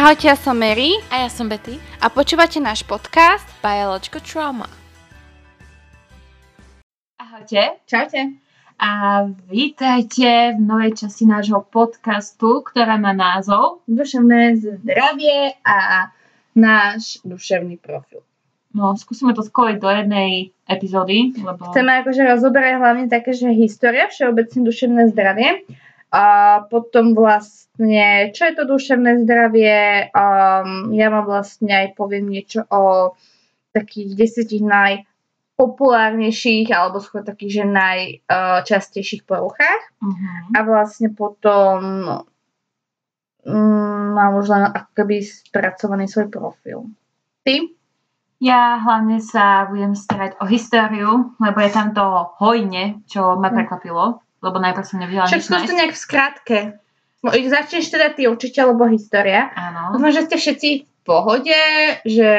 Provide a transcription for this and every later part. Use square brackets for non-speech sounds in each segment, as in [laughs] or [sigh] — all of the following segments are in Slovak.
Ahojte, ja som Mary A ja som Betty. a počúvate náš podcast. Biological Trauma. Ahojte Čaute. a vítajte v novej časti nášho podcastu, ktorá má názov Duševné zdravie a náš duševný profil. No, skúsime to skoliť do jednej epizódy, lebo... Chceme akože rozoberať hlavne také, že história, všeobecne duševné zdravie. A potom vlastne, čo je to duševné zdravie, um, ja vám vlastne aj poviem niečo o takých desetich najpopulárnejších alebo skôr takých, že najčastejších poruchách. Uh-huh. a vlastne potom mm, mám už len ako keby spracovaný svoj profil. Ty? Ja hlavne sa budem starať o históriu, lebo je tam to hojne, čo ma Hm. prekvapilo, lebo najprv som nevedela Však nič to nejak v skratke. No, ich začneš teda ty určite, lebo história. Áno. Dúfam, že ste všetci v pohode, že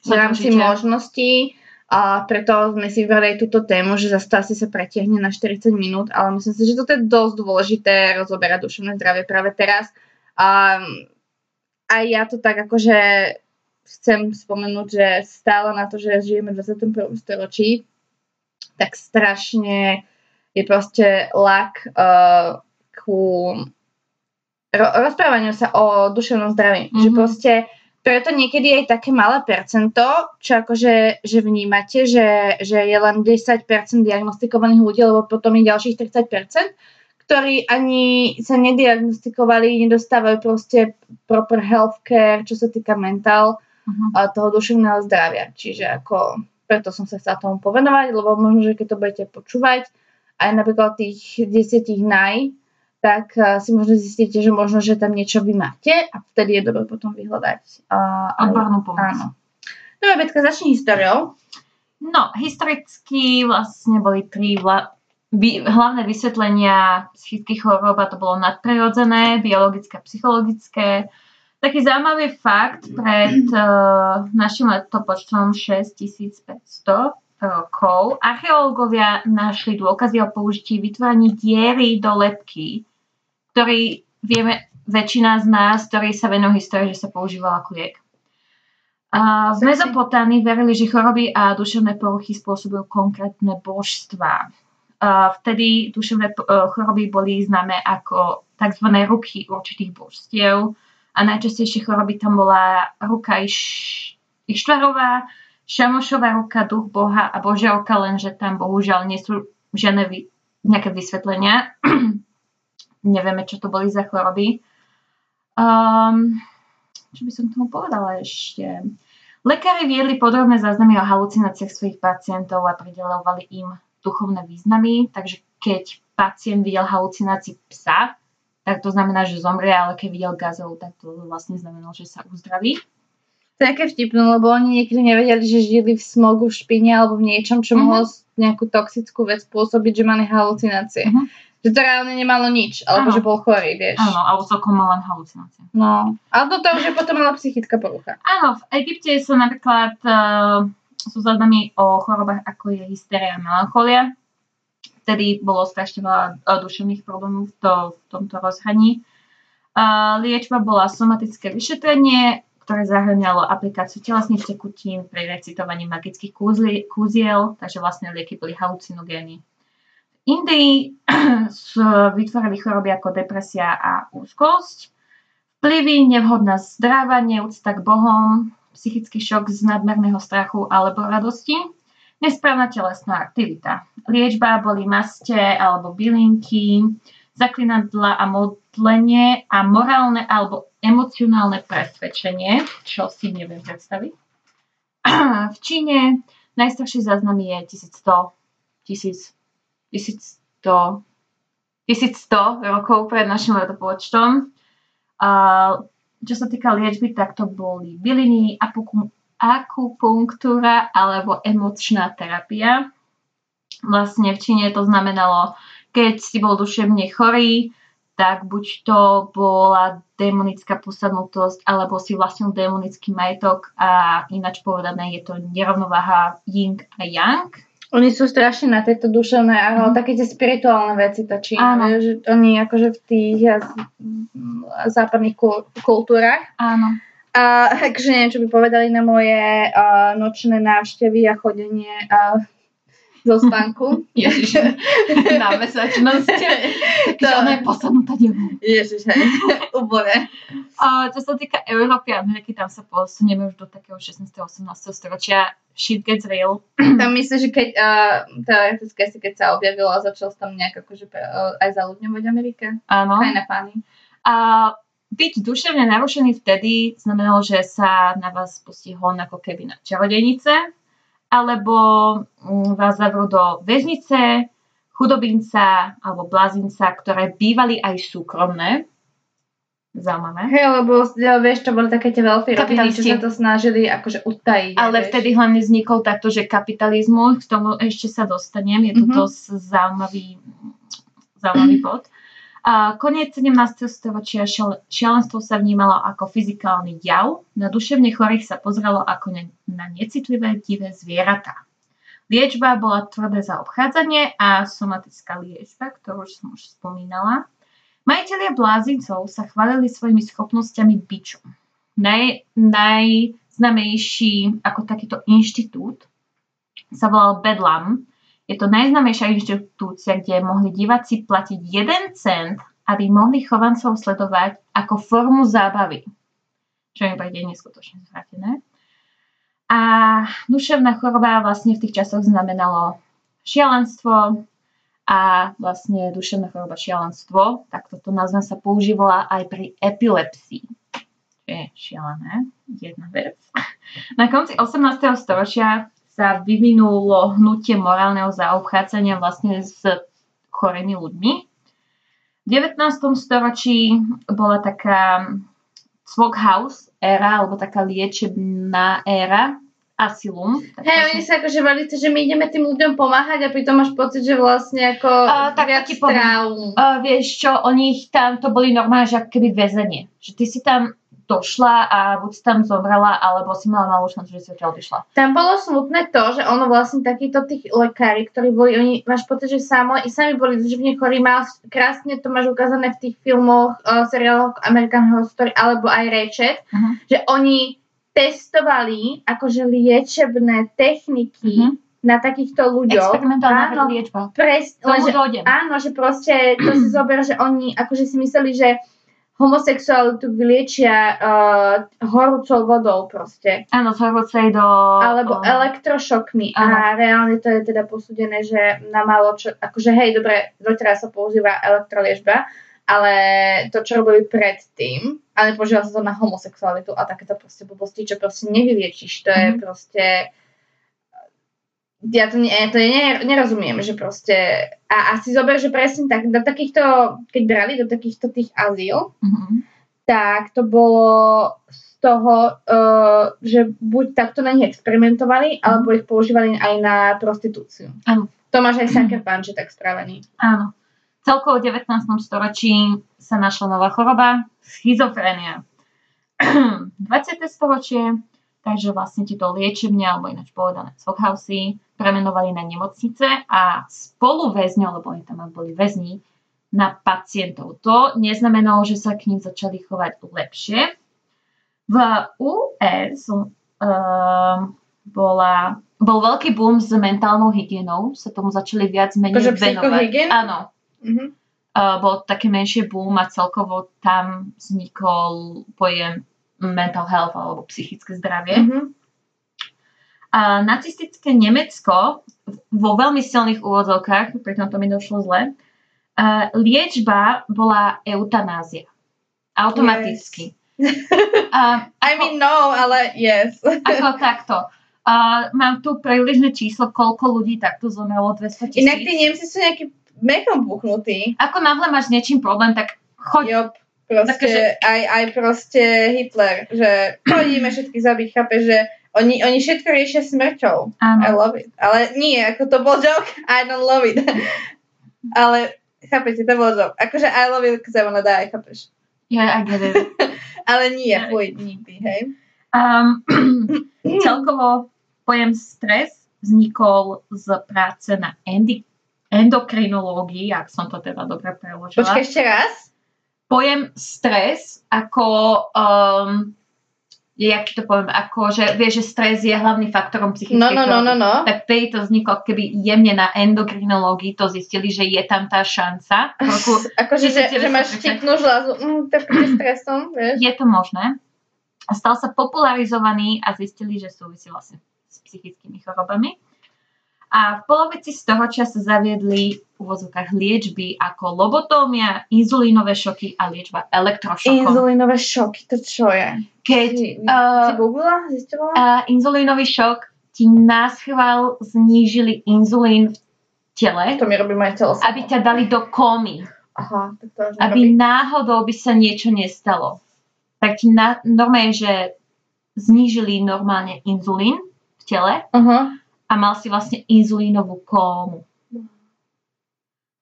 v rámci možností a preto sme si vybrali túto tému, že zase to asi sa pretiahne na 40 minút, ale myslím si, že toto je dosť dôležité rozoberať duševné zdravie práve teraz. A aj ja to tak akože chcem spomenúť, že stále na to, že žijeme v 21. storočí, tak strašne je proste lak uh, ku ro- rozprávaniu sa o duševnom zdraví. Mm-hmm. Že Mhm. proste preto niekedy aj také malé percento, čo akože že vnímate, že, že je len 10% diagnostikovaných ľudí, lebo potom je ďalších 30%, ktorí ani sa nediagnostikovali, nedostávajú proste proper healthcare, čo sa týka mental Uh-huh. a toho duševného zdravia. Čiže ako, preto som sa chcela tomu povenovať, lebo možno, že keď to budete počúvať, aj napríklad tých desiatich naj, tak uh, si možno zistíte, že možno, že tam niečo vy máte a vtedy je dobre potom vyhľadať. Aj- Odbornú pomoc. Áno. Dobre, Betka, začni históriou. No, historicky vlastne boli tri vla- vy- hlavné vysvetlenia psychických chorób a to bolo nadprirodzené, biologické a psychologické. Taký zaujímavý fakt pred uh, našim letopočtom 6500 rokov. Archeológovia našli dôkazy o použití vytvorení diery do lepky, ktorý vieme väčšina z nás, ktorí sa venujú histórii, že sa používal ako liek. A v Sexy. Mezopotámii verili, že choroby a duševné poruchy spôsobujú konkrétne božstvá. A vtedy duševné e, choroby boli známe ako tzv. ruky určitých božstiev a najčastejšie choroby tam bola ruka Iš- Ištvarová, Šamošová ruka, duch Boha a Božia ruka, lenže tam bohužiaľ nie sú žiadne vy, nejaké vysvetlenia. [clears throat] Nevieme, čo to boli za choroby. Um, čo by som tomu povedala ešte? Lekári viedli podrobné záznamy o halucináciách svojich pacientov a pridelovali im duchovné významy, takže keď pacient videl halucinácii psa, tak to znamená, že zomrie, ale keď videl gazelu, tak to vlastne znamenalo, že sa uzdraví. To také vtipné, lebo oni niekedy nevedeli, že žili v smogu, v špine alebo v niečom, čo mohlo s- nejakú toxickú vec spôsobiť, že mali halucinácie. Mhm. Že to reálne nemalo nič, alebo Áno. že bol chorý, vieš. Áno, alebo celkom mal len halucinácie. No, ale toto už je potom mala psychická porucha. Áno, v Egypte sa napríklad uh, sú záznamy o chorobách ako je hysteria a melancholia. Vtedy bolo strašne veľa uh, duševných problémov v, to, v tomto rozhraní. Uh, liečba bola somatické vyšetrenie, ktoré zahrňalo aplikáciu telesných tekutín pri recitovaní magických kúzli, kúziel, takže vlastne lieky boli halucinogény. V Indii [clears throat] vytvorili choroby ako depresia a úzkosť. Vplyvy, nevhodná zdráva, neúcta k bohom, psychický šok z nadmerného strachu alebo radosti, nesprávna telesná aktivita. Liečba boli maste alebo bylinky, zaklinadla a modlenie a morálne alebo emocionálne presvedčenie, čo si neviem predstaviť. [clears throat] V Číne najstarší záznam je 1100, 1000, 1100, 1100 rokov pred našim letopočtom. Čo sa týka liečby, tak to boli byliny, akupunktúra alebo emočná terapia. Vlastne v Číne to znamenalo, keď si bol duševne chorý, tak buď to bola démonická posadnutosť, alebo si vlastnil démonický majetok a ináč povedané je to nerovnováha yin a yang. Oni sú strašne na tejto duševné, ale Mhm. také tie spirituálne veci tá Čína, že oni akože v tých jaz- m, západných kul- kultúrach. Áno. A takže neviem, čo by povedali na moje uh, nočné návštevy a chodenie uh, zo spánku. Ježiš, na mesačnosti. To- ona je posadnutá devou. Ježiš, hej, úplne. A čo sa týka Európy a Ameriky, tam sa posunieme už do takého 16. 18. storočia. Shit gets real. Tam myslím, že keď uh, teoreticky asi keď sa objavilo a začal tam nejak akože pre, uh, aj zaľudňovať Amerika. Áno. Kind of funny. A byť duševne narušený vtedy znamenalo, že sa na vás pustí hon ako keby na čarodejnice, alebo mm, vás zavrú do väznice, chudobinca alebo blázinca, ktoré bývali aj súkromné. Zaujímavé. Hej, lebo vieš, to boli také tie veľké rodiny, čo sa to snažili akože utajiť. Ale vieš. vtedy hlavne vznikol takto, že kapitalizmus, k tomu ešte sa dostanem, je to Mhm. dosť zaujímavý, zaujímavý [clears throat] bod. A koniec 17. storočia šial- šialenstvo sa vnímalo ako fyzikálny jav, na duševne chorých sa pozrelo ako ne, na necitlivé divé zvieratá. Liečba bola tvrdé zaobchádzanie a somatická liečba, ktorú som už spomínala. Majiteľia blázincov sa chválili svojimi schopnosťami bičom. Naj, najznamejší ako takýto inštitút sa volal Bedlam. Je to najznamejšia inštitúcia, kde mohli diváci platiť 1 cent, aby mohli chovancov sledovať ako formu zábavy. Čo mi príde neskutočne zvrátené. A duševná choroba vlastne v tých časoch znamenalo šialenstvo a vlastne duševná choroba šialenstvo, tak toto názva sa používala aj pri epilepsii. Je šialené, jedna vec. Na konci 18. storočia sa vyvinulo hnutie morálneho zaobchádzania vlastne s chorými ľuďmi. V 19. storočí bola taká House éra, alebo taká liečebná éra, asylum. Hej, oni sa akože vali to, že my ideme tým ľuďom pomáhať a pritom máš pocit, že vlastne ako A, tak viac ti poviem. Uh, vieš čo, oni ich tam, to boli normálne, že keby väzenie. Že ty si tam došla a buď si tam zomrela, alebo si mala malú šancu, že si odtiaľ vyšla. Tam bolo smutné to, že ono vlastne takýto tých lekári, ktorí boli, oni, máš pocit, že samo, i sami boli duševne chorí, mal, krásne to máš ukázané v tých filmoch, uh, seriáloch American Horror Story, alebo aj Ratchet, Mhm. že oni testovali akože liečebné techniky Mhm. na takýchto ľuďoch. Experimentálna liečba. pres, tomu lenže, dojdem. áno, že proste to si zober, že oni akože si mysleli, že homosexualitu vyliečia uh, horúcou vodou proste. Áno, z horúcej do... Alebo o, elektrošokmi. Áno. A reálne to je teda posúdené, že na malo čo, akože hej, dobre, doteraz sa používa elektroliežba, ale to, čo robili predtým, ale používa sa to na homosexualitu a takéto proste blbosti, čo proste nevyliečiš. To je Mhm. proste ja to, nie, to ne, nerozumiem, že proste a asi zober, že presne tak, do takýchto, keď brali do takýchto tých azíl, Mhm. tak to bolo z toho, uh, že buď takto na nich experimentovali, alebo ich používali aj na prostitúciu. Áno. To máš aj Sucker Punch, je tak správaný. Áno. Celkovo v 19. storočí sa našla nová choroba, schizofrénia. [clears throat] 20. storočie, takže vlastne tieto liečebne, alebo ináč povedané Sockhousey, premenovali na nemocnice a spolu väzňov, lebo oni tam boli väzni, na pacientov. To neznamenalo, že sa k ním začali chovať lepšie. V US um, bola, bol veľký boom s mentálnou hygienou, sa tomu začali viac menej Akože venovať. Áno, Mhm. uh, bol také menšie boom a celkovo tam vznikol pojem mental health alebo psychické zdravie. Mhm. A nacistické Nemecko vo veľmi silných úvodzovkách, pritom to mi došlo zle, uh, liečba bola eutanázia. Automaticky. A [laughs] I mean no, ale yes. [laughs] ako takto. Uh, mám tu prílišné číslo, koľko ľudí takto zomrelo, 200 tisíc. Inak tí Nemci sú nejaký mechom buchnutí. Ako náhle máš s niečím problém, tak choď. Jop, proste, Takže- aj, aj proste Hitler, že chodíme všetky zabiť, chápe, že oni, oni všetko riešia smrťou. Áno. I love it. Ale nie, ako to bol joke, [laughs] I don't love it. Ale chápete, to bol joke. Akože I love it, because I wanna die, chápeš? Yeah, I get it. [laughs] Ale nie, fuj, nikdy, hej. Um, [clears throat] celkovo pojem stres vznikol z práce na endi- endokrinológii, ak som to teda dobre preložila. Počkaj ešte raz. Pojem stres ako, um, jak to poviem, ako, že vieš, že stres je hlavným faktorom psychickej No, no, no, no, no. Tak vtedy to vzniklo, keby jemne na endokrinológii to zistili, že je tam tá šanca. [laughs] Akože, že, že 1930. máš štipnú žľazu, mm, tak je stresom, vieš. je to možné. Stal sa popularizovaný a zistili, že súvisí vlastne s psychickými chorobami. A v polovici storočia sa zaviedli v úvozovkách liečby ako lobotómia, inzulínové šoky a liečba elektrošokom. Inzulínové šoky, to čo je? Keď Si, uh, si googlila, uh, inzulínový šok ti náschval znížili inzulín v tele, To mi robí moje telo. aby ťa dali do kómy. Aha, tak to aby náhodou by sa niečo nestalo. Tak ti na, normálne, že znížili normálne inzulín v tele Aha. A mal si vlastne inzulínovú kómu.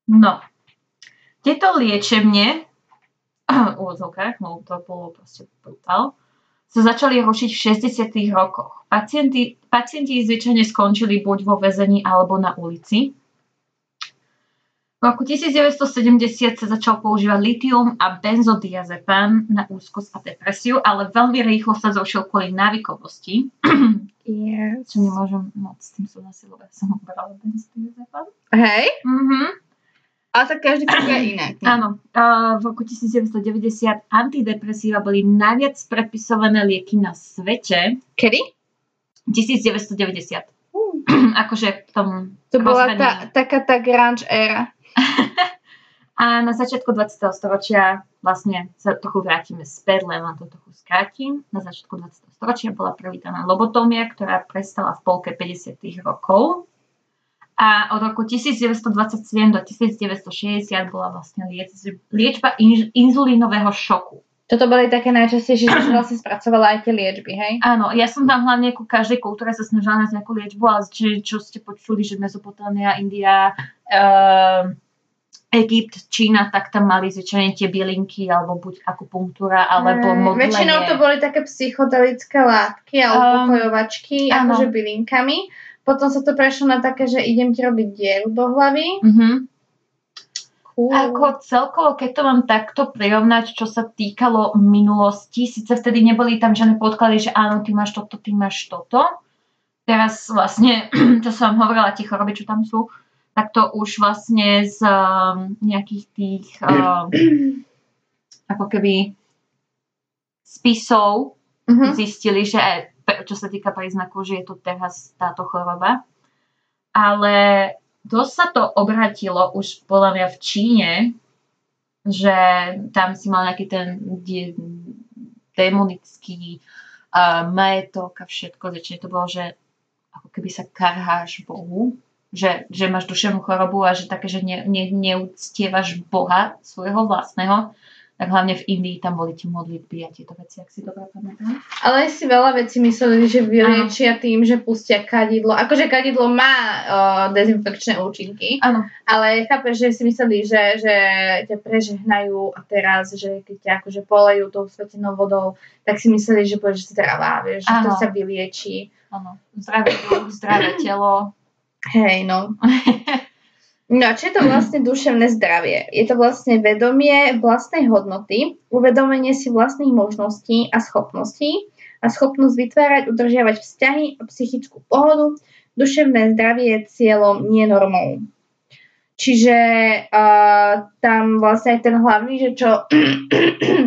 No. Tieto liečebne, [clears throat] úvodzovkách, no to bolo proste brutál, sa začali rušiť v 60 rokoch. Pacienti, pacienti zvyčajne skončili buď vo väzení alebo na ulici. V roku 1970 sa začal používať litium a benzodiazepam na úzkosť a depresiu, ale veľmi rýchlo sa zrušil kvôli návykovosti. Yes. Čo nemôžem moc s tým súhlasiť, lebo ja som brala benzodiazepam. Hej, Mhm. ale tak každý inak. ne? Áno, uh, v roku 1990 antidepresíva boli najviac prepisované lieky na svete. Kedy? 1990. [clears throat] akože v tom To bola tá, taká tá grunge éra. [laughs] A na začiatku 20. storočia vlastne sa trochu vrátime späť, len vám to trochu skrátim. Na začiatku 20. storočia bola privítaná lobotómia, ktorá prestala v polke 50. rokov. A od roku 1927 do 1960 bola vlastne lieč- liečba inž- inzulínového šoku. Toto boli také najčastejšie, že si [clears throat] vlastne spracovala aj tie liečby, hej? Áno, ja som tam hlavne ku každej kultúre sa snažila nájsť nejakú liečbu, ale či, čo ste počuli, že Mezopotámia, India, uh, Egypt, Čína, tak tam mali zvyčajne tie bielinky, alebo buď akupunktúra, alebo Mm, modlenie. Väčšinou to boli také psychodelické látky alebo Um, upokojovačky, áno. akože bylinkami. Potom sa to prešlo na také, že idem ti robiť dieru do hlavy. Mhm. Ako celkovo, keď to mám takto prirovnať, čo sa týkalo minulosti, síce vtedy neboli tam žiadne podklady, že áno, ty máš toto, ty máš toto. Teraz vlastne, [clears throat] čo som vám hovorila, tie choroby, čo tam sú, tak to už vlastne z um, nejakých tých um, [clears throat] ako keby spisov Mhm. zistili, že pe- čo sa týka príznakov, že je tu teraz táto choroba. Ale dosť sa to obratilo už podľa mňa v Číne, že tam si mal nejaký ten de- demonický uh, majetok a všetko, že to bolo, že ako keby sa karháš Bohu, že, že máš duševnú chorobu a že také, že ne, ne, neúctievaš Boha svojho vlastného, tak hlavne v Indii tam boli tie modlitby a tieto veci, ak si dobre pamätám. Ale si veľa vecí mysleli, že vyliečia tým, že pustia kadidlo. Akože kadidlo má uh, dezinfekčné účinky, Áno, ale chápeš, že si mysleli, že, že ťa prežehnajú a teraz, že keď ťa akože polejú tou svetenou vodou, tak si mysleli, že budeš zdravá, vieš, že to sa vylieči. áno. Zdravé zdravé telo. Hej, no. [laughs] No, čo je to vlastne duševné zdravie? Je to vlastne vedomie vlastnej hodnoty, uvedomenie si vlastných možností a schopností a schopnosť vytvárať, udržiavať vzťahy a psychickú pohodu. Duševné zdravie je cieľom, nie normou. Čiže uh, tam vlastne aj ten hlavný, že čo...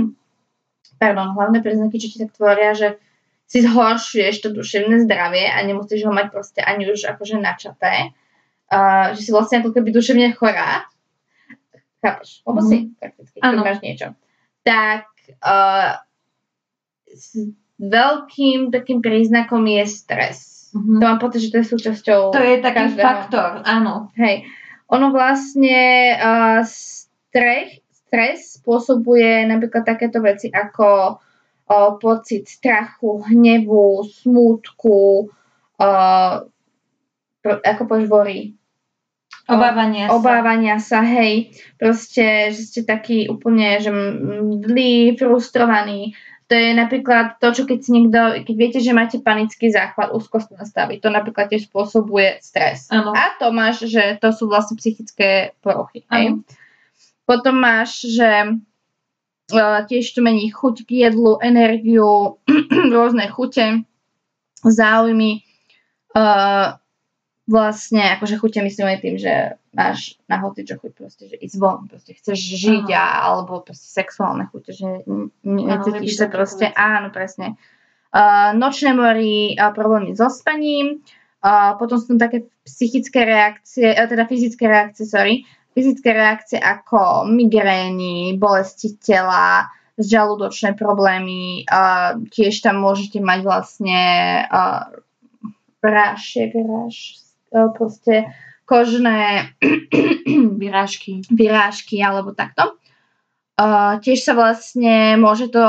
[clears throat] pardon, hlavné príznaky, čo ti tak tvoria, že si zhoršuješ to duševné zdravie a nemusíš ho mať proste ani už akože načaté uh, že si vlastne ako keby duševne chorá, chápeš, lebo Mhm. si prakticky, keď máš niečo, tak uh, s veľkým takým príznakom je stres. To mám pocit, že to je súčasťou To je taký každého. faktor, áno. Hej. Ono vlastne uh, stres, stres spôsobuje napríklad takéto veci ako uh, pocit strachu, hnevu, smútku, uh, ako povieš, vory, Obávanie sa. obávania sa, hej, proste, že ste takí úplne, že mdlí, frustrovaní. To je napríklad to, čo keď si niekto, keď viete, že máte panický záchvat, úzkostné stavy, to napríklad tiež spôsobuje stres. Áno. A to máš, že to sú vlastne psychické poruchy. Hej? Potom máš, že uh, tiež to mení chuť k jedlu, energiu, [clears throat] rôzne chute, záujmy. Uh, vlastne, akože chute myslím aj tým, že máš na hoci čo chuť proste, že ísť von, proste chceš žiť a, alebo proste sexuálne chute, že necítiš sa proste, áno, presne. Uh, nočné mory, uh, problémy so spaním, uh, potom sú tam také psychické reakcie, uh, teda fyzické reakcie, sorry, fyzické reakcie ako migrény, bolesti tela, žalúdočné problémy, uh, tiež tam môžete mať vlastne uh, rášiek, ráš, proste kožné [clears throat] Vyrážky. vyrážky alebo takto. Uh, tiež sa vlastne môže to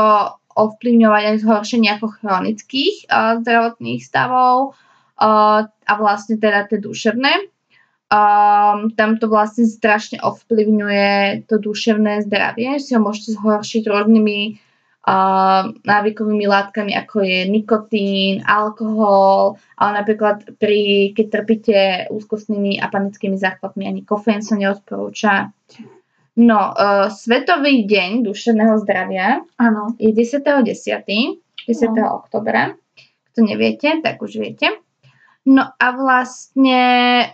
ovplyvňovať aj zhoršenie ako chronických uh, zdravotných stavov uh, a vlastne teda tie duševné. Um, tam to vlastne strašne ovplyvňuje to duševné zdravie, si ho môžete zhoršiť rôznymi návykovými látkami, ako je nikotín, alkohol, ale napríklad pri, keď trpíte úzkostnými a panickými záchvatmi, ani kofeín sa neodporúča. No, uh, Svetový deň duševného zdravia Áno. je 10.10., 10. No. oktobra. Kto neviete, tak už viete. No a vlastne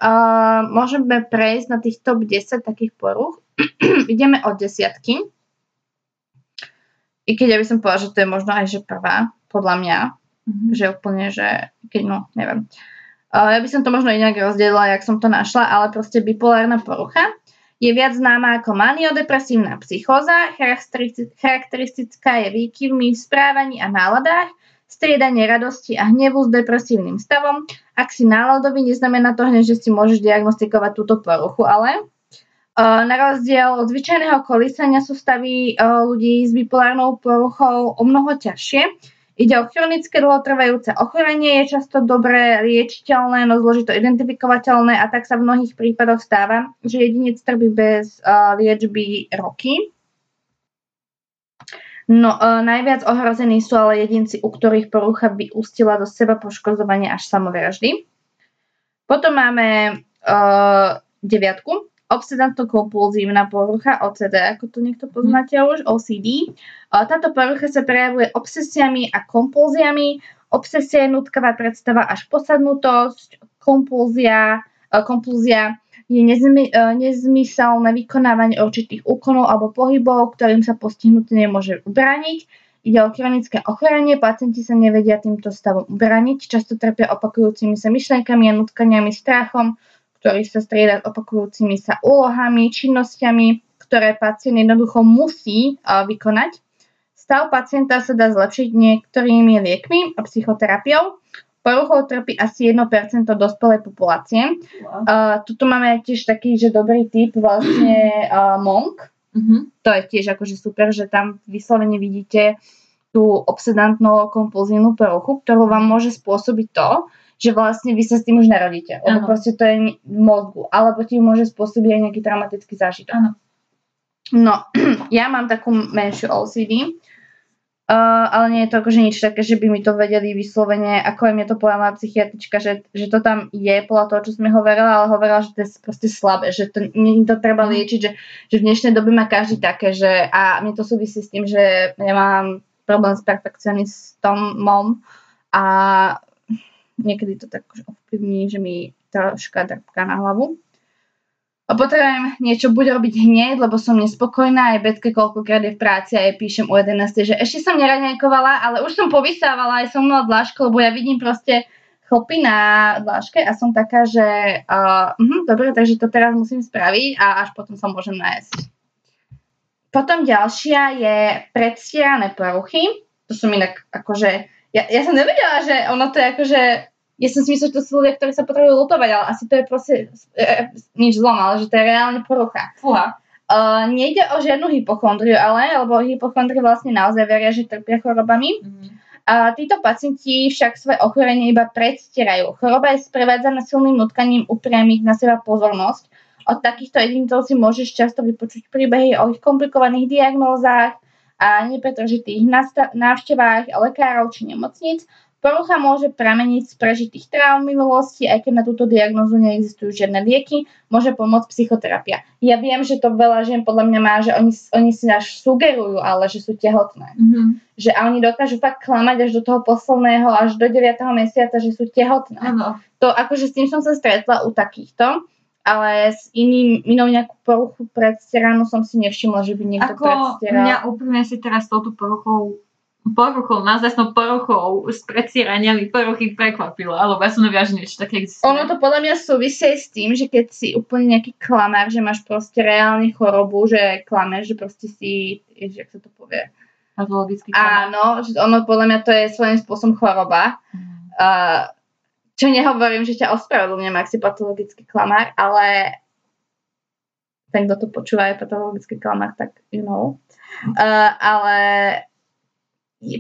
uh, môžeme prejsť na tých top 10 takých poruch. [clears throat] Ideme od desiatky. I keď ja by som povedala, že to je možno aj že prvá, podľa mňa, Mhm. že úplne, že keď, no, neviem. Uh, ja by som to možno inak rozdelila, jak som to našla, ale proste bipolárna porucha je viac známa ako maniodepresívna psychóza. Charakteristi- Charakteristická je výkyvmi v správaní a náladách, striedanie radosti a hnevu s depresívnym stavom. Ak si náladový, neznamená to hneď, že si môžeš diagnostikovať túto poruchu, ale na rozdiel od zvyčajného kolísania sú stavy uh, ľudí s bipolárnou poruchou o mnoho ťažšie. Ide o chronické dlhotrvajúce ochorenie, je často dobre liečiteľné, no zložito identifikovateľné a tak sa v mnohých prípadoch stáva, že jedinec trpí bez uh, liečby roky. No, uh, najviac ohrození sú ale jedinci, u ktorých porucha vyústila do seba poškozovania až samovraždy. Potom máme uh, deviatku, obsedantno-kompulzívna porucha, OCD, ako to niekto poznáte už, OCD. Táto porucha sa prejavuje obsesiami a kompulziami. Obsesia je nutkavá predstava až posadnutosť, kompulzia, uh, kompulzia je nezmy, uh, nezmyselné vykonávanie určitých úkonov alebo pohybov, ktorým sa postihnutý nemôže ubrániť. Ide o chronické ochorenie, pacienti sa nevedia týmto stavom ubrániť, často trpia opakujúcimi sa myšlienkami a nutkaniami, strachom, ktorý sa strieda s opakujúcimi sa úlohami, činnosťami, ktoré pacient jednoducho musí vykonať. Stav pacienta sa dá zlepšiť niektorými liekmi a psychoterapiou. Poruchou trpí asi 1% dospelej populácie. Wow. Uh, tuto máme tiež taký, že dobrý typ vlastne [clears throat] uh, Monk. Mhm. To je tiež akože super, že tam vyslovene vidíte tú obsedantno-kompulzívnu poruchu, ktorú vám môže spôsobiť to, že vlastne vy sa s tým už narodíte. Lebo Áno. proste to je v mozgu. Alebo ti môže spôsobiť aj nejaký traumatický zážitok. Áno. No, [clears throat] ja mám takú menšiu OCD, uh, ale nie je to akože nič také, že by mi to vedeli vyslovene, ako aj mne to povedala psychiatrička, že, že to tam je podľa toho, čo sme hovorila, ale hovorila, že to je proste slabé, že to, to treba Mhm. liečiť, že, že v dnešnej dobe má každý také, že a mne to súvisí s tým, že ja mám problém s perfekcionistom mom a niekedy to tak ovplyvní, že mi troška drpká na hlavu. A potrebujem niečo buď robiť hneď, lebo som nespokojná, aj Betke koľkokrát je v práci a jej píšem o 11, že ešte som neraňajkovala, ale už som povysávala aj som mala dláško, lebo ja vidím proste chlpy na dláške a som taká, že uh, uh, dobre, takže to teraz musím spraviť a až potom sa môžem nájsť. Potom ďalšia je predstierané poruchy. To som inak akože, ja, ja som nevedela, že ono to je akože ja som si myslela, že to sú ľudia, ktorí sa potrebujú lutovať, ale asi to je proste e, e, nič zlom, ale že to je reálne porucha. Fúha. Uh, nejde o žiadnu hypochondriu, ale, lebo hypochondri vlastne naozaj veria, že trpia chorobami. Mhm. A títo pacienti však svoje ochorenie iba predstierajú. Choroba je sprevádzaná silným nutkaním upriamiť na seba pozornosť. Od takýchto jedincov si môžeš často vypočuť príbehy o ich komplikovaných diagnózach a nepretržitých návštevách lekárov či nemocníc. Porucha môže prameniť z prežitých traum minulosti, aj keď na túto diagnózu neexistujú žiadne lieky, môže pomôcť psychoterapia. Ja viem, že to veľa žien podľa mňa má, že oni, oni si až sugerujú, ale že sú tehotné. Mhm. Že a oni dokážu fakt klamať až do toho posledného, až do 9. mesiaca, že sú tehotné. Áno. To akože s tým som sa stretla u takýchto, ale s iným, inou nejakú poruchu predstieranú som si nevšimla, že by niekto Ako predstieral. mňa úplne si teraz touto poruchou poruchou, naozaj poruchou s predstieraniami poruchy prekvapila, alebo ja som nevia, že niečo také existuje. Ono to podľa mňa súvisí s tým, že keď si úplne nejaký klamár, že máš proste reálne chorobu, že klameš, že proste si, ježi, jak sa to povie. patologický Áno, že ono podľa mňa to je svojím spôsobom choroba. Uh, čo nehovorím, že ťa ospravedlňujem, ak si patologický klamár, ale ten, kto to počúva, je patologický klamár, tak you know. Uh, ale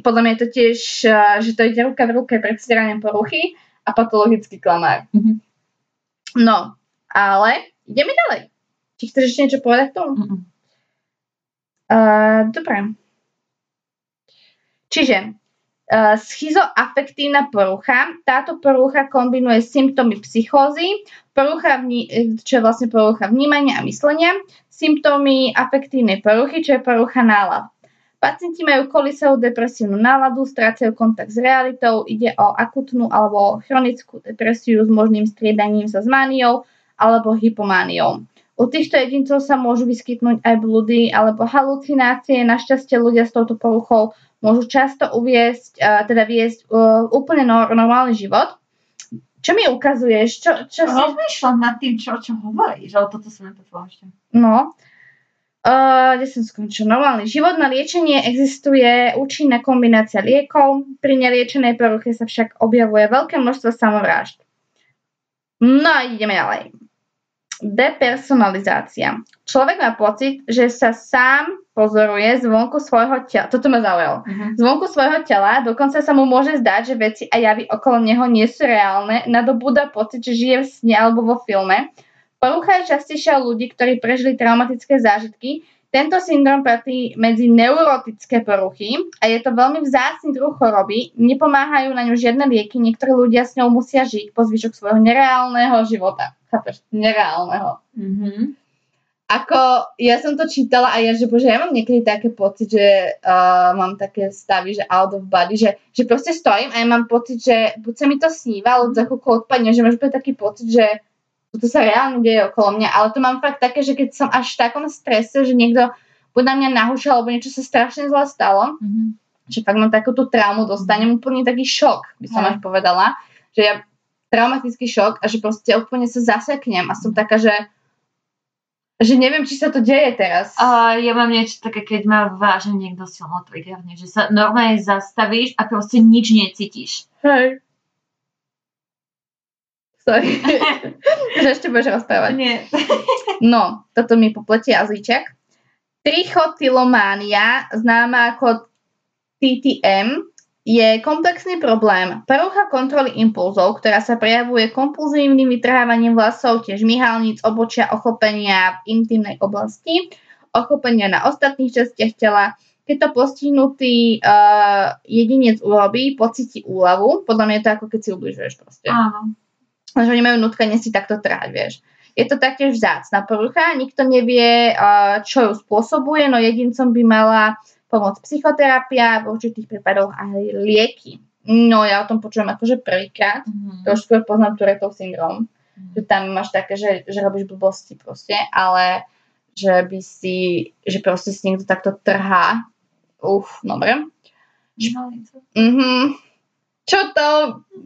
podľa mňa je to tiež, uh, že to ide ruka v ruke predstieranie poruchy a patologický klamár. Mhm. No, ale ideme ďalej. Či chceš ešte niečo povedať tomu? Mm-mm. Uh, dobre. Čiže schizoafektívna porucha. Táto porucha kombinuje symptómy psychózy, porucha čo je vlastne porucha vnímania a myslenia, symptómy afektívnej poruchy, čo je porucha nálad. Pacienti majú kolisovú depresívnu náladu, strácajú kontakt s realitou, ide o akutnú alebo chronickú depresiu s možným striedaním sa s mániou alebo hypomániou. U týchto jedincov sa môžu vyskytnúť aj blúdy alebo halucinácie. Našťastie ľudia s touto poruchou môžu často uviesť, uh, teda viesť uh, úplne nor- normálny život. Čo mi ukazuješ? Čo, čo si... Rozmýšľam nad tým, čo, čo hovoríš, ale toto som nepočula ešte. No. Uh, kde som skončil? Normálny život na liečenie existuje účinná kombinácia liekov. Pri neliečenej poruche sa však objavuje veľké množstvo samovrážd. No a ideme ďalej. Depersonalizácia. Človek má pocit, že sa sám pozoruje zvonku svojho tela. Toto ma zaujalo. Mhm. Zvonku svojho tela, dokonca sa mu môže zdať, že veci a javy okolo neho nie sú reálne, nadobúda pocit, že žije v sne alebo vo filme. Porucha je častejšia u ľudí, ktorí prežili traumatické zážitky. Tento syndrom patrí medzi neurotické poruchy a je to veľmi vzácny druh choroby. Nepomáhajú na ňu žiadne lieky, niektorí ľudia s ňou musia žiť po zvyšok svojho nereálneho života. Chápeš? Nereálneho. Mhm. Ako, ja som to čítala a ja, že bože, ja mám niekedy také pocit, že uh, mám také stavy, že out of body, že, že proste stojím a ja mám pocit, že buď sa mi to sníva, alebo za chvíľku odpadne, že máš úplne taký pocit, že to sa reálne deje okolo mňa, ale to mám fakt také, že keď som až v takom strese, že niekto buď na mňa nahúšal, alebo niečo sa strašne zle stalo, Mhm. že fakt mám takúto traumu, dostanem úplne taký šok, by som Hej. až povedala, že ja traumatický šok a že proste úplne sa zaseknem a som taká, že že neviem, či sa to deje teraz. A ja mám niečo také, keď ma vážne niekto silno triggerne, že sa normálne zastavíš a proste nič necítiš. Hej. Sorry. [laughs] [laughs] že ešte budeš rozprávať. Nie. [laughs] No, toto mi popletie jazyček. Trichotilománia, známa ako TTM, je komplexný problém. Porucha kontroly impulzov, ktorá sa prejavuje kompulzívnym vytrhávaním vlasov, tiež myhalníc, obočia, ochopenia v intimnej oblasti, ochopenia na ostatných častiach tela. Keď to postihnutý uh, jedinec urobí, pocíti úľavu. Podľa mňa je to ako keď si ubližuješ proste Áno. že oni majú nutkanie si takto trhať, vieš. Je to taktiež vzácna porucha, nikto nevie, uh, čo ju spôsobuje, no jedincom by mala pomôcť psychoterapia, v určitých prípadoch aj lieky. No ja o tom počujem akože prvýkrát, Mhm. to už skôr poznám Tourettov syndrom, že tam máš také, že, že robíš blbosti proste, ale že by si, že proste si niekto takto trhá. Uf, dobre. Myhalnice. Mhm. Čo to?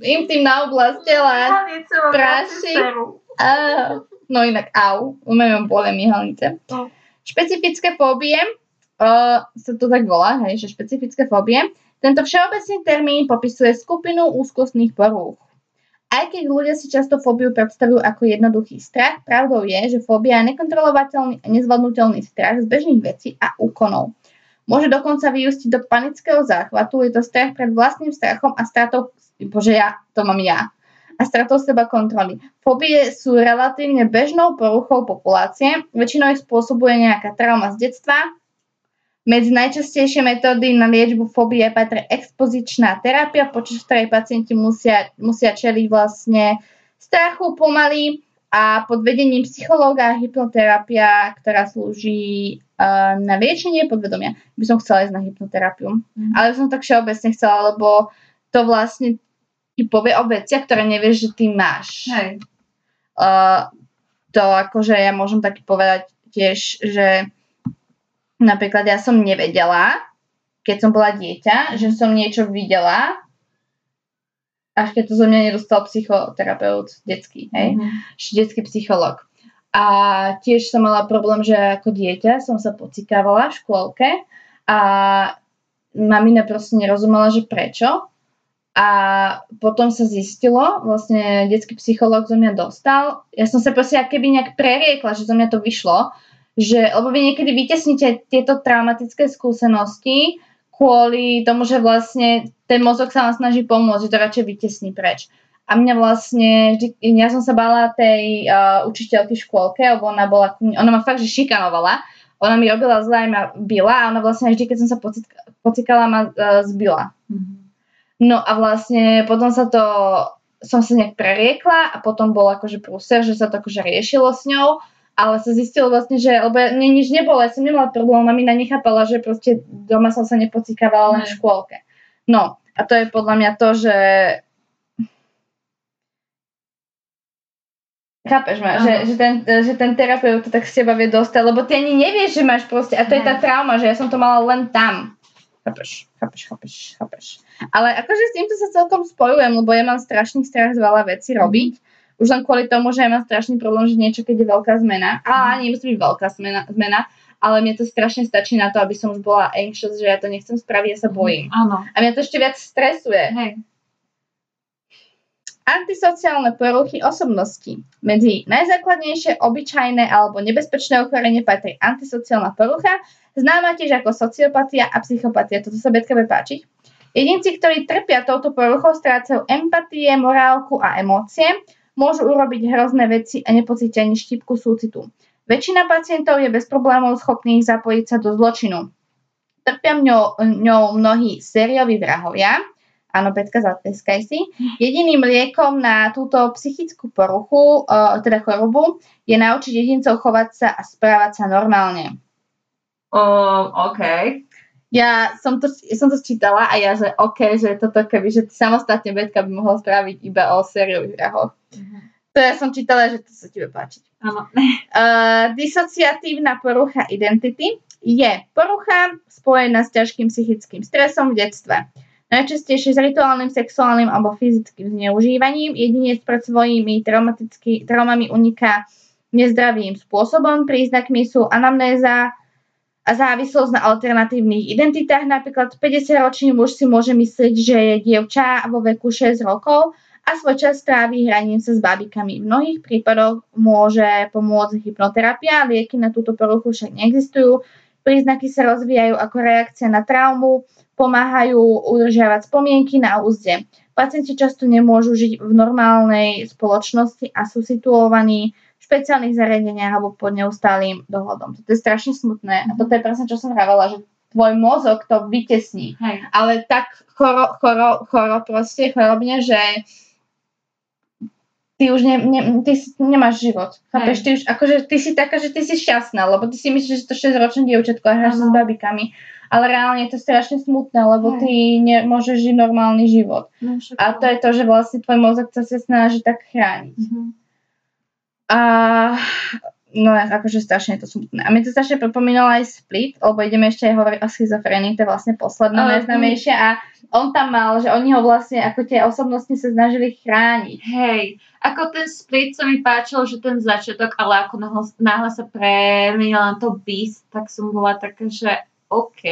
Intimná oblasť tela. Á, no inak au, u mňa mám bole myhalnice. No. Špecifické fóbie, sa to tak volá, hej, že špecifické fóbie. Tento všeobecný termín popisuje skupinu úzkostných porúch. Aj keď ľudia si často fóbiu predstavujú ako jednoduchý strach, pravdou je, že fóbia je nekontrolovateľný a nezvládnutelný strach z bežných vecí a úkonov. Môže dokonca vyústiť do panického záchvatu, je to strach pred vlastným strachom a stratou, bože ja, to mám ja, a stratou seba kontroly. Fóbie sú relatívne bežnou poruchou populácie, väčšinou ich spôsobuje nejaká trauma z detstva, Medzi najčastejšie metódy na liečbu fóbie patrí expozičná terapia, počas ktorej pacienti musia, musia čeliť vlastne strachu pomaly a pod vedením psychológa hypnoterapia, ktorá slúži uh, na liečenie podvedomia. By som chcela ísť na hypnoterapiu. Mhm. Ale som tak všeobecne chcela, lebo to vlastne ti povie o veciach, ktoré nevieš, že ty máš. Hej. Uh, to akože ja môžem tak povedať tiež, že napríklad ja som nevedela, keď som bola dieťa, že som niečo videla, až keď to zo mňa nedostal psychoterapeut detský, hej, mm-hmm. detský psycholog. A tiež som mala problém, že ako dieťa som sa pocikávala v škôlke a mamina proste nerozumela, že prečo. A potom sa zistilo, vlastne detský psychológ zo mňa dostal, ja som sa proste keby nejak preriekla, že zo mňa to vyšlo, že, lebo vy niekedy vytesnite tieto traumatické skúsenosti kvôli tomu, že vlastne ten mozog sa vám snaží pomôcť, že to radšej vytesní preč. A mňa vlastne, vždy, ja som sa bála tej uh, učiteľky v škôlke, lebo ona bola, ona ma fakt, že šikanovala, ona mi robila zle aj ma byla a ona vlastne vždy, keď som sa pocikala, ma uh, zbila. Mhm. No a vlastne potom sa to, som sa nejak preriekla a potom bol akože prúser, že sa to akože riešilo s ňou, ale sa zistilo vlastne, že, lebo mne nič nebolo, ja som nemala problém, mamina nechápala, že proste doma som sa nepocikávala len v Ne. škôlke. No a to je podľa mňa to, že Chápeš ma, že, že, ten, že ten terapeut to tak z teba vie dostať, lebo ty ani nevieš, že máš proste, a to je tá Ne. trauma, že ja som to mala len tam. Chápeš, chápeš, chápeš, chápeš. Ale akože s týmto sa celkom spojujem, lebo ja mám strašný strach z veľa vecí robiť. Už len kvôli tomu, že ja mám strašný problém, že niečo, keď je veľká zmena, a ani nemusí byť veľká zmena, zmena, ale mne to strašne stačí na to, aby som už bola anxious, že ja to nechcem spraviť, ja sa bojím. Áno. A mňa to ešte viac stresuje. Hej. Antisociálne poruchy osobnosti. Medzi najzákladnejšie, obyčajné alebo nebezpečné ochorenie patrí antisociálna porucha, známa tiež ako sociopatia a psychopatia. Toto sa Betka bude páčiť. Jedinci, ktorí trpia touto poruchou, strácajú empatie, morálku a emócie, môžu urobiť hrozné veci a nepocítia ani štipku súcitu. Väčšina pacientov je bez problémov schopných zapojiť sa do zločinu. Trpia ňou, ňou mnohí sérioví vrahovia, áno, Petka, zatleskaj si. Jediným liekom na túto psychickú poruchu, uh, teda chorobu, je naučiť jedincov chovať sa a správať sa normálne. O, OK. Ja som to, som to čítala a ja, že OK, že toto keby, že samostatne Betka by mohla spraviť iba o sériových vrahoch. To ja som čítala, že to sa ti bude páčiť. Áno. Uh, [laughs] disociatívna porucha identity je porucha spojená s ťažkým psychickým stresom v detstve. Najčastejšie s rituálnym, sexuálnym alebo fyzickým zneužívaním. Jedinec pred svojimi traumami uniká nezdravým spôsobom. Príznakmi sú anamnéza a závislosť na alternatívnych identitách. Napríklad 50-ročný muž si môže myslieť, že je dievča vo veku 6 rokov a svoj čas stráví hraním sa s babikami. V mnohých prípadoch môže pomôcť hypnoterapia, lieky na túto poruchu však neexistujú. Príznaky sa rozvíjajú ako reakcia na traumu, pomáhajú udržiavať spomienky na úzde. Pacienti často nemôžu žiť v normálnej spoločnosti a sú situovaní v špeciálnych zariadeniach alebo pod neustálým dohľadom. To je strašne smutné a toto je presne, čo som hovorila, že tvoj mozog to vytesní Hej. ale tak choro, choro, choro proste chorobne, že ty už ne, ne, ty nemáš život. Chápeš? Ty už, akože ty si taká, že ty si šťastná, lebo ty si myslíš, že to 6-ročné dievčatko a hráš sa s babikami. Ale reálne je to strašne smutné, lebo Hej. ty nemôžeš žiť normálny život. No, A to je to, že vlastne tvoj mozog sa snaží tak chrániť. Mhm. A no akože strašne je to smutné. A mi to strašne pripomínalo aj Split, lebo ideme ešte aj hovoriť o schizofrenii, to je vlastne posledná najznámejšia a on tam mal, že oni ho vlastne ako tie osobnosti sa snažili chrániť. Hej, ako ten split sa mi páčil, že ten začiatok, ale ako náhle, náhle sa premenila na to Beast, tak som bola taká, že OK.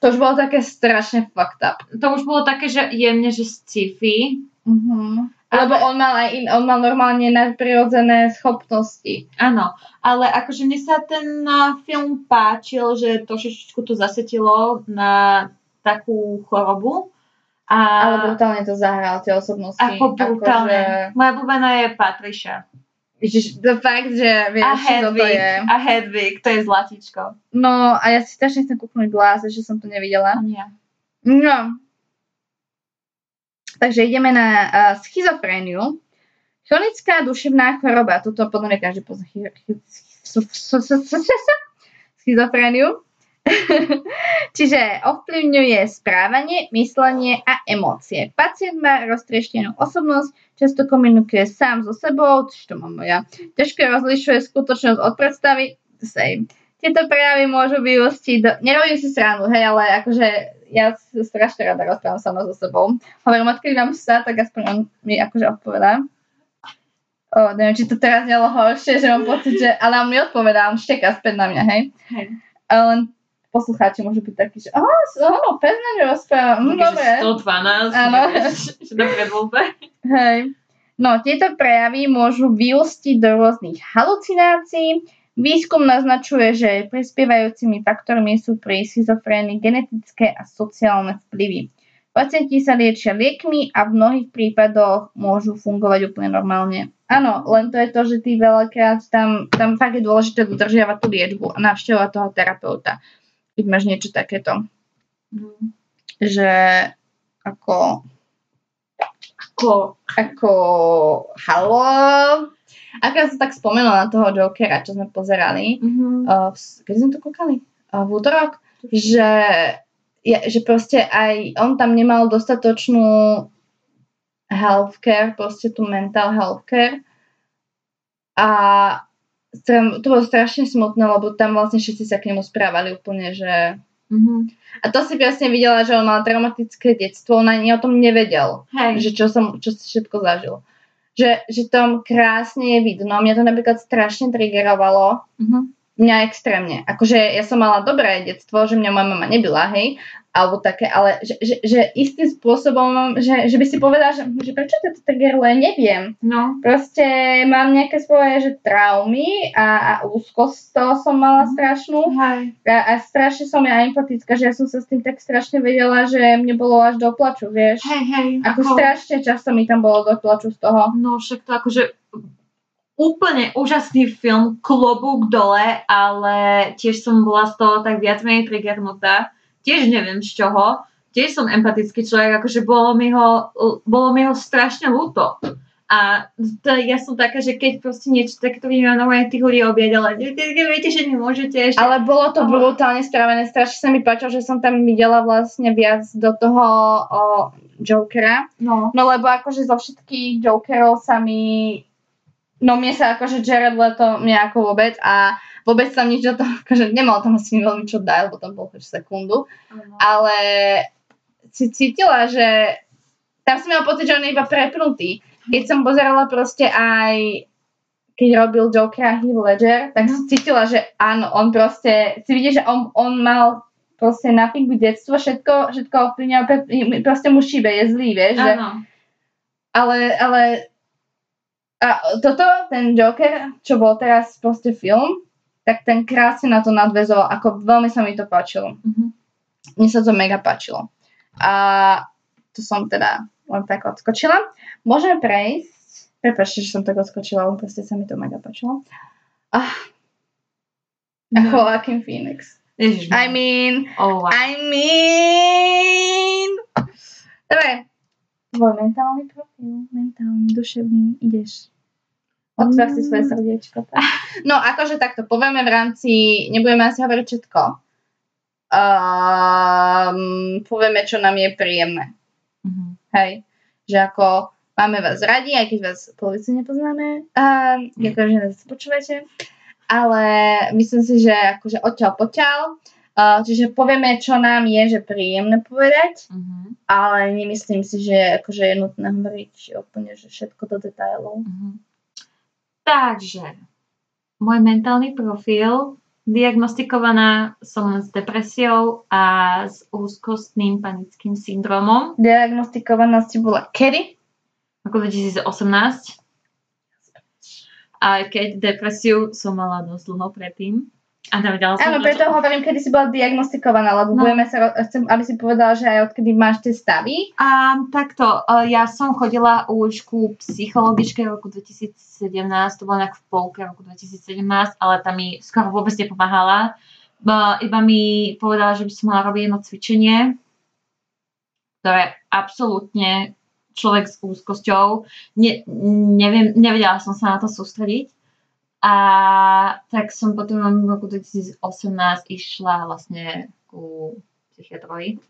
To už bolo také strašne fucked up. To už bolo také, že jemne, že sci-fi. Uh-huh. Lebo on mal aj in, on mal normálne nadprirodzené schopnosti. Áno, ale akože mne sa ten uh, film páčil, že trošičku to zasetilo na takú chorobu. A, Ale brutálne to zahral, tie osobnosti. ako brutálne. Akože, Moja blúbená je Patricia. Ježiš, to fakt, že vieš, A čo to Hedwig, je. a Hedwig, to je zlatičko. No a ja si strašne chcem kúknúť Glass, že som to nevidela. Nie. No. Takže ideme na uh, schizofréniu. Chronická duševná choroba. Toto podľa mňa každý pozná. Schizofréniu. [laughs] Čiže ovplyvňuje správanie, myslenie a emócie. Pacient má roztrieštenú osobnosť, často komunikuje sám so sebou, čo to mám ja. Ťažko rozlišuje skutočnosť od predstavy. Same. Tieto prejavy môžu vyústiť do... Nerobím si srandu, hej, ale akože ja strašne rada rozprávam sama so sebou. Hovorím, odkedy mám psa, tak aspoň on mi akože odpovedá. O, neviem, či to teraz nelo horšie, že mám pocit, že... Ale on mi odpovedá, on šteká späť na mňa, hej. Hej. Len poslucháči môžu byť takí, že áno, pes na ňu rozpráva, hm, dobre. 112, Áno. [laughs] že predvoľbe. Hej. No, tieto prejavy môžu vyústiť do rôznych halucinácií. Výskum naznačuje, že prispievajúcimi faktormi sú pri schizofrénii genetické a sociálne vplyvy. Pacienti sa liečia liekmi a v mnohých prípadoch môžu fungovať úplne normálne. Áno, len to je to, že ty veľakrát tam, tam fakt je dôležité dodržiavať tú liečbu a navštevovať toho terapeuta. Keď máš niečo takéto, že ako Ako, ako halo. Ja som tak spomenula na toho Jokera, čo sme pozerali, mm-hmm. uh, v- keď sme to kúkali? Uh, v útorok, že, je, že proste aj on tam nemal dostatočnú healthcare, proste tú mental healthcare. A to bolo strašne smutné, lebo tam vlastne všetci sa k nemu správali úplne, že... Mm-hmm. A to si presne videla, že on mal traumatické detstvo, on ani o tom nevedel Hej. že čo som, čo si všetko zažil. Že, že tam krásne je vidno. Mňa to napríklad strašne triggerovalo. Mm-hmm. Mňa extrémne. Akože ja som mala dobré detstvo, že mňa moja mama nebila, hej, alebo také, ale že, že, že istým spôsobom, že, že by si povedala, že, že prečo to triggeruje, neviem. No. Proste mám nejaké svoje že traumy a, a úzkosť z toho som mala strašnú. Hej. A, a strašne som ja empatická, že ja som sa s tým tak strašne vedela, že mne bolo až do plaču, vieš. Hej, hej. Ako strašne často mi tam bolo do plaču z toho. No však to akože úplne úžasný film, klobúk dole, ale tiež som bola z toho tak viac menej triggernutá. Tiež neviem z čoho. Tiež som empatický človek, akože bolo mi ho, bolo mi ho strašne ľúto. A to, ja som taká, že keď proste niečo vidím, normálne tých ľudí vy viete, že nemôžete ešte. Ale bolo to brutálne spravené, strašne sa mi páčilo, že som tam videla vlastne viac do toho o, Jokera. No. No lebo akože zo všetkých Jokerov sa mi... No mne sa akože Jared Leto mne ako vôbec a vôbec tam nič do toho, akože nemal tam asi veľmi čo dať, lebo tam bol už sekundu. ale si cítila, že tam som mala pocit, že on je iba prepnutý. Keď som pozerala proste aj keď robil Jokera Heath Ledger, tak som cítila, že áno, on proste, si vidíš, že on, on mal proste na figu detstvo, všetko, všetko ovplyvňuje, pre- proste mu šíbe, je zlý, vieš, že, ale, ale a toto, ten Joker, čo bol teraz proste film, tak ten krásne na to nadvezoval, ako veľmi sa mi to páčilo Mhm. mne sa to mega páčilo. A to som teda len tak odskočila. Môžeme prejsť. Prepačte, že som tak odskočila, len proste sa mi to mega páčilo. Ah, No. Joaquin Phoenix. Ježiš, I mean, oh, wow. I mean... Dobre. Tvoj mentálny profil, mentálny, duševný, ideš. Otvár si svoje srdiečko. tak. [laughs] No, akože takto, povieme v rámci, nebudeme asi hovoriť všetko. Um, povieme, čo nám je príjemné. Mhm. Hej. Že ako máme vás radi, aj keď vás polovicu nepoznáme. Um, ďakujem, že nás počúvate. Ale myslím si, že akože odtiaľ potiaľ. Uh, čiže povieme, čo nám je, že príjemné povedať, Mhm. ale nemyslím si, že akože je nutné hovoriť úplne že všetko do detailov. Mhm. Takže, môj mentálny profil, diagnostikovaná som s depresiou a s úzkostným panickým syndromom Diagnostikovaná si bola kedy? ako 2018. Aj keď depresiu som mala dosť dlho predtým. A nevedela som Áno, to, preto hovorím, kedy si bola diagnostikovaná, lebo No. budeme sa, chcem, aby si povedala, že aj odkedy máš tie stavy. A takto, e, ja som chodila už ku psychologičke v roku 2017, to bolo nejak v polke roku 2017, ale tam mi skoro vôbec nepomáhala. Ba- Iba mi povedala, že by som mala robiť jedno cvičenie, ktoré absolútne človek s úzkosťou, ne, neviem, nevedela som sa na to sústrediť. A tak som potom v roku 2018 išla vlastne ku psychiatrovi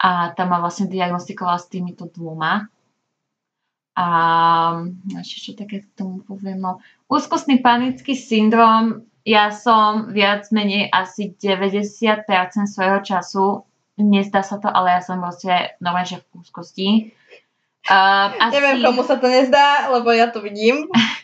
a tam ma vlastne diagnostikovala s týmito dvoma. A ešte čo také k tomu poviem, no úzkostný panický syndrom, ja som viac menej asi 90% svojho času, nezdá sa to, ale ja som proste normálne, že v úzkosti. Uh, Neviem, komu sa to nezdá, lebo ja to vidím. [laughs]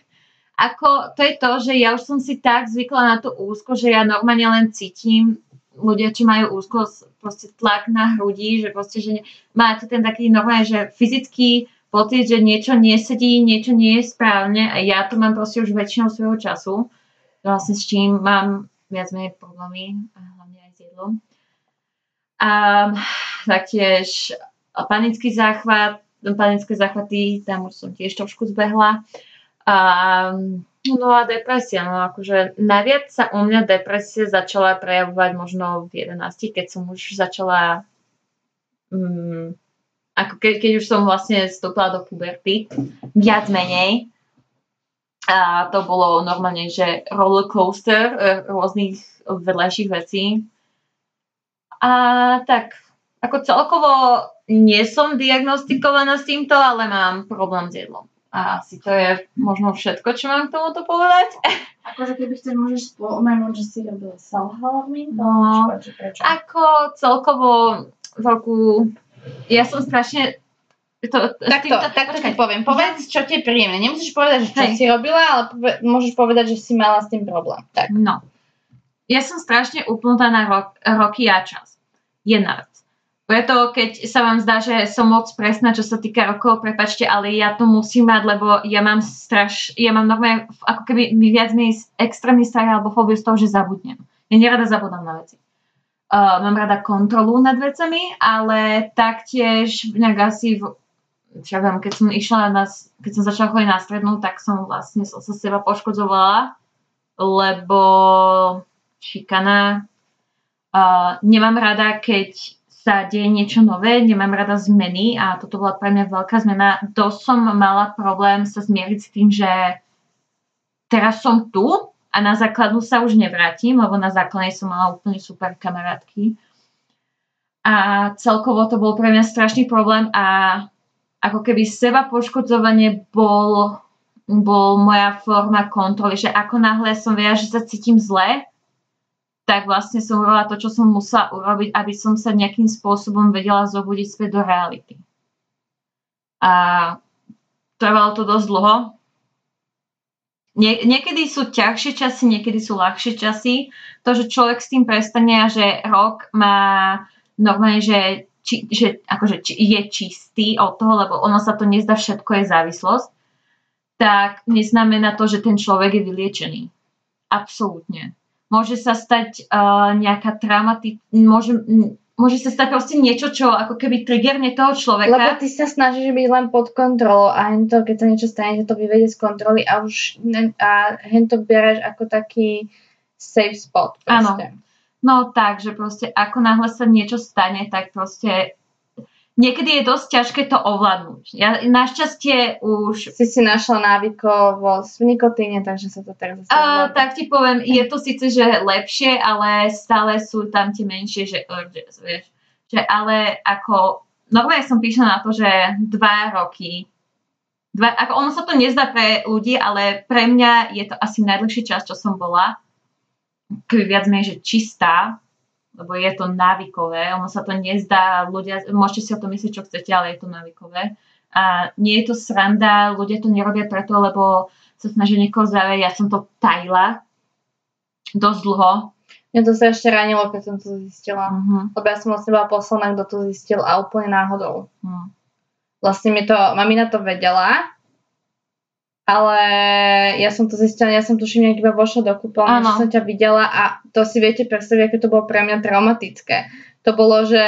ako, to je to, že ja už som si tak zvykla na tú úzko, že ja normálne len cítim ľudia, či majú úzkosť, proste tlak na hrudi, že proste, že máte ten taký normálne, že fyzický pocit, že niečo nesedí, niečo nie je správne a ja to mám proste už väčšinou svojho času, vlastne s čím mám viac menej problémy, a hlavne aj s jedlom. A taktiež panický záchvat, panické záchvaty, tam už som tiež trošku zbehla. A, no a depresia, no akože najviac sa u mňa depresia začala prejavovať možno v 11, keď som už začala mm, ako ke, keď už som vlastne vstúpila do puberty, viac menej. A to bolo normálne, že roller coaster e, rôznych vedľajších vecí. A tak, ako celkovo nie som diagnostikovaná s týmto, ale mám problém s jedlom. A asi to je možno všetko, čo mám k tomuto povedať. Akože keby chceš, môžeš spomenúť, že si robila self-harming, No. Prečo? Ako celkovo v roku... Ja som strašne... To, s Takto, týmto- takto ti poviem. Povedz, čo ti je príjemné. Nemusíš povedať, že čo Hej. si robila, ale pove- môžeš povedať, že si mala s tým problém. Tak. No. Ja som strašne upnutá na rok, roky a čas. Jedna vec. Preto, keď sa vám zdá, že som moc presná, čo sa týka rokov, prepačte, ale ja to musím mať, lebo ja mám straš, ja mám normálne, ako keby mi viac menej extrémny strach alebo fóbiu z toho, že zabudnem. Ja nerada zabudám na veci. Uh, mám rada kontrolu nad vecami, ale taktiež nejak asi v, ja viem, keď som išla na, keď som začala chodiť na strednú, tak som vlastne som sa seba poškodzovala, lebo šikana. Uh, nemám rada, keď sa deje niečo nové, nemám rada zmeny a toto bola pre mňa veľká zmena. Dosť som mala problém sa zmieriť s tým, že teraz som tu a na základnú sa už nevrátim, lebo na základnej som mala úplne super kamarátky. A celkovo to bol pre mňa strašný problém a ako keby seba poškodzovanie bol, bol moja forma kontroly, že ako náhle som vedela, že sa cítim zle, tak vlastne som urobila to, čo som musela urobiť, aby som sa nejakým spôsobom vedela zobudiť späť do reality. A trvalo to dosť dlho. Nie, niekedy sú ťažšie časy, niekedy sú ľahšie časy. To, že človek s tým prestane a že rok má normálne, že, či, že akože, či, je čistý od toho, lebo ono sa to nezdá, všetko je závislosť, tak neznamená to, že ten človek je vyliečený. Absolútne. Môže sa stať uh, nejaká traumaty, môže, môže sa stať proste niečo, čo ako keby triggerne toho človeka. Lebo ty sa snažíš byť len pod kontrolou a hento, keď sa niečo stane, to vyvedie z kontroly a už a hento bereš ako taký safe spot. Proste. No tak, že proste ako náhle sa niečo stane, tak proste niekedy je dosť ťažké to ovládnuť. Ja našťastie už Si si našla návykovosť v nikotíne, takže sa to teraz zase... Uh, tak ti poviem, je to síce, že lepšie, ale stále sú tam tie menšie, že urges, vieš. Že ale ako, normálne som píšla na to, že dva roky, dva, ako ono sa to nezdá pre ľudí, ale pre mňa je to asi najdlhší čas, čo som bola, viac menej, že čistá, lebo je to návykové, ono sa to nezdá, ľudia, môžete si o tom myslieť, čo chcete, ale je to návykové. A nie je to sranda, ľudia to nerobia preto, lebo sa snažia niekoho zaujať. Ja som to tajila dosť dlho. Mňa to sa ešte ranilo, keď som to zistila. Uh-huh. Lebo ja som vlastne bola posledná, kto to zistil a úplne náhodou. Uh-huh. Vlastne mi to, mamina to vedela, Ale ja som to zistila, ja som tuším nejak iba vošla do kúpeľne, že som ťa videla a to si viete predstaviť, aké to bolo pre mňa traumatické. To bolo, že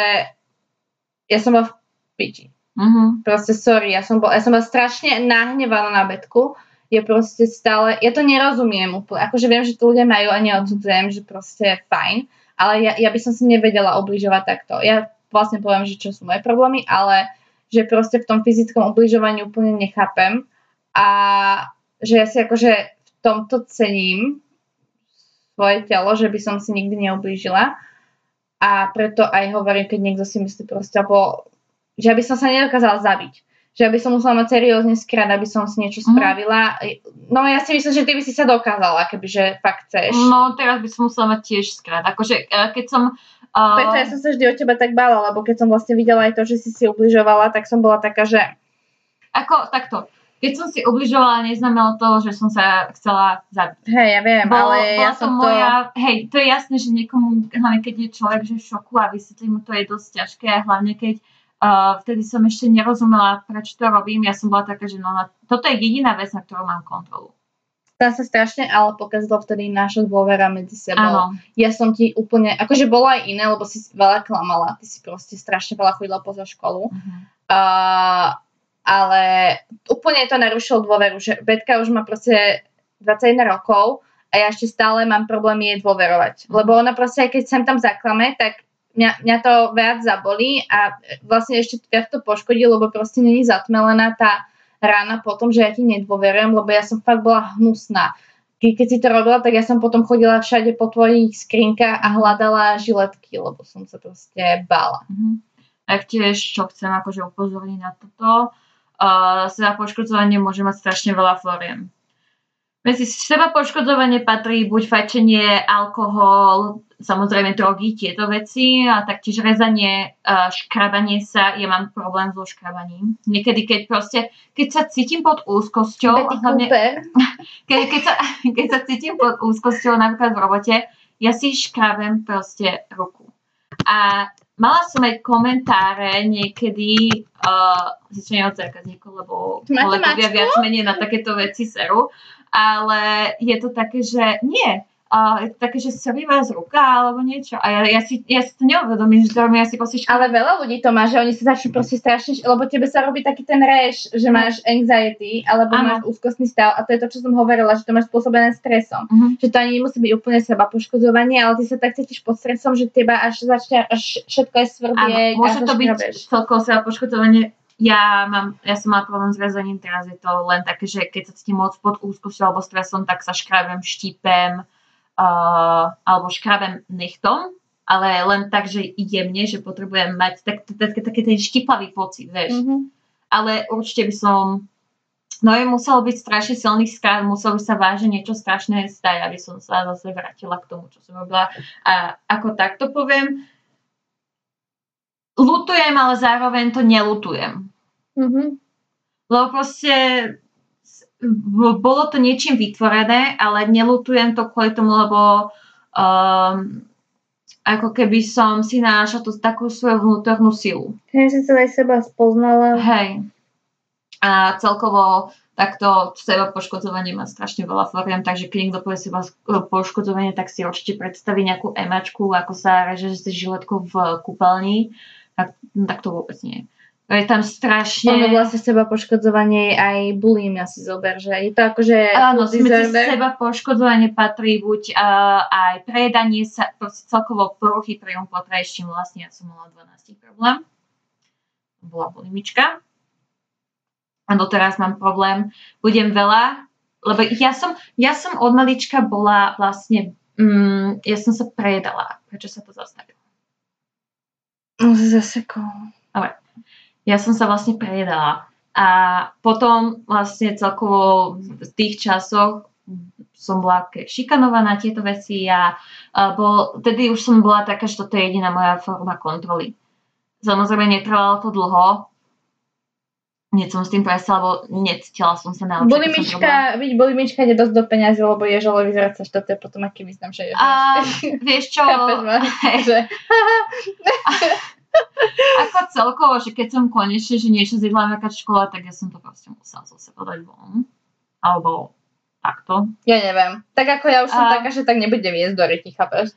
ja som bola v piči. Mhm. Proste sorry, ja som, bol, ja som bola strašne nahnevaná na betku. Je proste stále, ja to nerozumiem úplne. Akože viem, že to ľudia majú a neodsudzujem, že proste je fajn. Ale ja, ja by som si nevedela obližovať takto. Ja vlastne poviem, že čo sú moje problémy, ale že proste v tom fyzickom ubližovaní úplne nechápem. A že ja si akože v tomto cením svoje telo, že by som si nikdy neublížila. A preto aj hovorím, keď niekto si myslí proste, alebo že aby som sa nedokázala zabiť. Že aby som musela mať seriózne skrát, aby som si niečo Mhm. spravila. No ja si myslím, že ty by si sa dokázala, kebyže fakt chceš. No teraz by som musela mať tiež skrát. Akože e, keď som... Uh, Preto ja som sa vždy o teba tak bála, lebo keď som vlastne videla aj to, že si si ubližovala, tak som bola taká, že Ako takto. Keď som si ubližovala, neznamenalo to, že som sa chcela zabiť. hej, ja viem, Bolo, ale bola ja to som to... moja, hej, to je jasné, že niekomu, hlavne keď je človek že v šoku a vysvetlí mu to je dosť ťažké, a hlavne keď uh, vtedy som ešte nerozumela, prečo to robím, ja som bola taká, že no, na, toto je jediná vec, na ktorú mám kontrolu. Tá sa strašne ale pokazilo vtedy naša dôvera medzi sebou. Áno, Ja som ti úplne, akože bolo aj iné, lebo si veľa klamala. Ty si proste strašne veľa chodila poza školu. Mhm. Uh, ale úplne to narušilo dôveru, že Betka už má proste 21 rokov a ja ešte stále mám problém jej dôverovať. Lebo ona proste, aj keď sem tam zaklame, tak mňa, mňa to viac zabolí a vlastne ešte viac to poškodí, lebo proste není zatmelená tá rána potom, že ja ti nedôverujem, lebo ja som fakt bola hnusná. Ke- Keď si to robila, tak ja som potom chodila všade po tvojich skrinkách a hľadala žiletky, lebo som sa proste bála. Mhm. A tiež, čo chcem akože upozorniť na toto, uh, seba poškodzovanie môže mať strašne veľa foriem. Medzi seba poškodzovanie patrí buď fajčenie, alkohol, samozrejme drogy, tieto veci, a taktiež rezanie, uh, škrabanie sa, ja mám problém so škrabaním. Niekedy, keď proste, keď sa cítim pod úzkosťou, Betty hlavne, [laughs] keď, keď, sa, [laughs] keď sa cítim pod úzkosťou napríklad v robote, ja si škrabem proste ruku. A mala som aj komentáre niekedy, uh, zistenie od zákazníkov, lebo kolegovia viac menej na takéto veci seru, ale je to také, že nie. Uh, je to také, že srví vás ruka alebo niečo. A ja, ja, si, ja si to neuvedomím, že to robím, ja si proste škrabem. Ale veľa ľudí to má, že oni sa začnú proste strašne, lebo tebe sa robí taký ten reš, že máš anxiety, alebo Áno. máš úzkostný stav a to je to, čo som hovorila, že to máš spôsobené stresom. Mhm. Že to ani nemusí byť úplne seba poškodzovanie, ale ty sa tak cítiš pod stresom, že teba až začne, až všetko je svrbieť Áno, môže a to byť celkovo seba poškodzovanie. Ja, mám, ja som mala problém s rezaním, teraz je to len také, že keď sa cítim moc pod úzkosťou alebo stresom, tak sa škrabem, štípem uh, alebo škrabem nechtom, ale len tak, že jemne, že potrebujem mať tak, tak, tak, taký ten štipavý pocit, vieš. Mhm. Ale určite by som No je musel byť strašne silný skrát, musel by sa vážne niečo strašné stať, aby som sa zase vrátila k tomu, čo som robila. A ako takto poviem, lutujem, ale zároveň to nelutujem. Mhm. Lebo proste bolo to niečím vytvorené, ale nelutujem to kvôli tomu, lebo um, ako keby som si našla tú takú svoju vnútornú silu. Keď si sa aj seba spoznala. Hej. A celkovo takto seba poškodzovanie má strašne veľa foriem, takže keď niekto povie seba poškodzovanie, tak si určite predstaví nejakú emačku, ako sa reže s žiletkou v kúpeľni. Tak, tak to vôbec nie. Je tam strašne... Ono vlastne seba poškodzovanie aj bulimia si zober, že je to akože Áno, seba poškodzovanie patrí buď uh, aj prejedanie sa, celkovo poruchy príjmu čím vlastne ja som mala 12 problém. Bola bulimička. A doteraz mám problém. Budem veľa, lebo ja som, ja som od malička bola vlastne, mm, ja som sa prejedala. Prečo sa to zastavilo? No, zasekol. Ja som sa vlastne prejedala. A potom vlastne celkovo v tých časoch som bola šikanovaná tieto veci a, a bol, tedy už som bola taká, že toto je jediná moja forma kontroly. Samozrejme netrvalo to dlho, hneď som s tým prestala, lebo necítila som sa na Bulimička, byť bulimička ide dosť do peňazí, lebo ješ, ale vyzerať sa, je potom aký význam, že ješ. A vieš čo, [laughs] Chápeš ma? [laughs] Že, [laughs] ako celkovo, že keď som konečne, že niečo zjedla nejaká škola, tak ja som to proste musela zo seba dať von. alebo takto. Ja neviem. Tak ako ja už som A- taká, že tak nebude viesť do ryti, chápeš?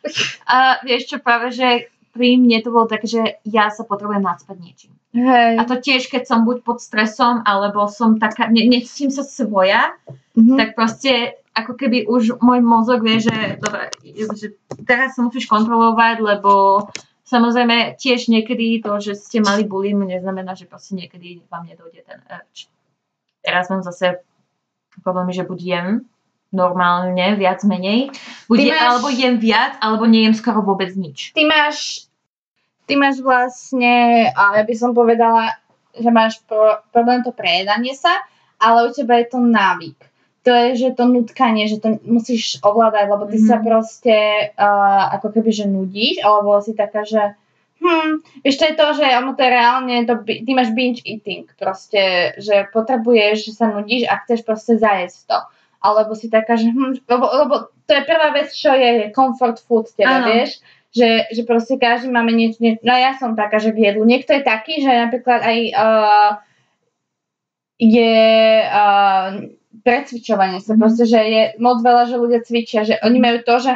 A vieš čo, práve, že pri mne to bolo také, že ja sa potrebujem nadspať niečím. Hej. A to tiež, keď som buď pod stresom, alebo som taká, ne, necítim sa svoja, Mhm. tak proste ako keby už môj mozog vie, že, dobre, že teraz sa musíš kontrolovať, lebo samozrejme tiež niekedy to, že ste mali bullying, neznamená, že proste niekedy vám nedojde ten urge. Teraz mám zase problém, že buď jem normálne, viac menej, buď máš- alebo jem viac, alebo nejem skoro vôbec nič. Ty máš, ty máš vlastne, a ja by som povedala, že máš pro, problém to prejedanie sa, ale u teba je to návyk. To je, že to nutkanie, že to musíš ovládať, lebo ty Mhm. sa proste uh, ako keby, že nudíš, alebo si taká, že hm, vieš, to je to, že ono to je reálne, to, ty máš binge eating, proste, že potrebuješ, že sa nudíš a chceš proste zajesť to. Alebo si taká, že hm, lebo, lebo to je prvá vec, čo je comfort food teba, Áno. vieš, že, že proste každý máme niečo, nie, no ja som taká, že k jedlu. Niekto je taký, že napríklad aj uh, je uh, precvičovanie sa, Mhm. proste, že je moc veľa, že ľudia cvičia, že oni majú to, že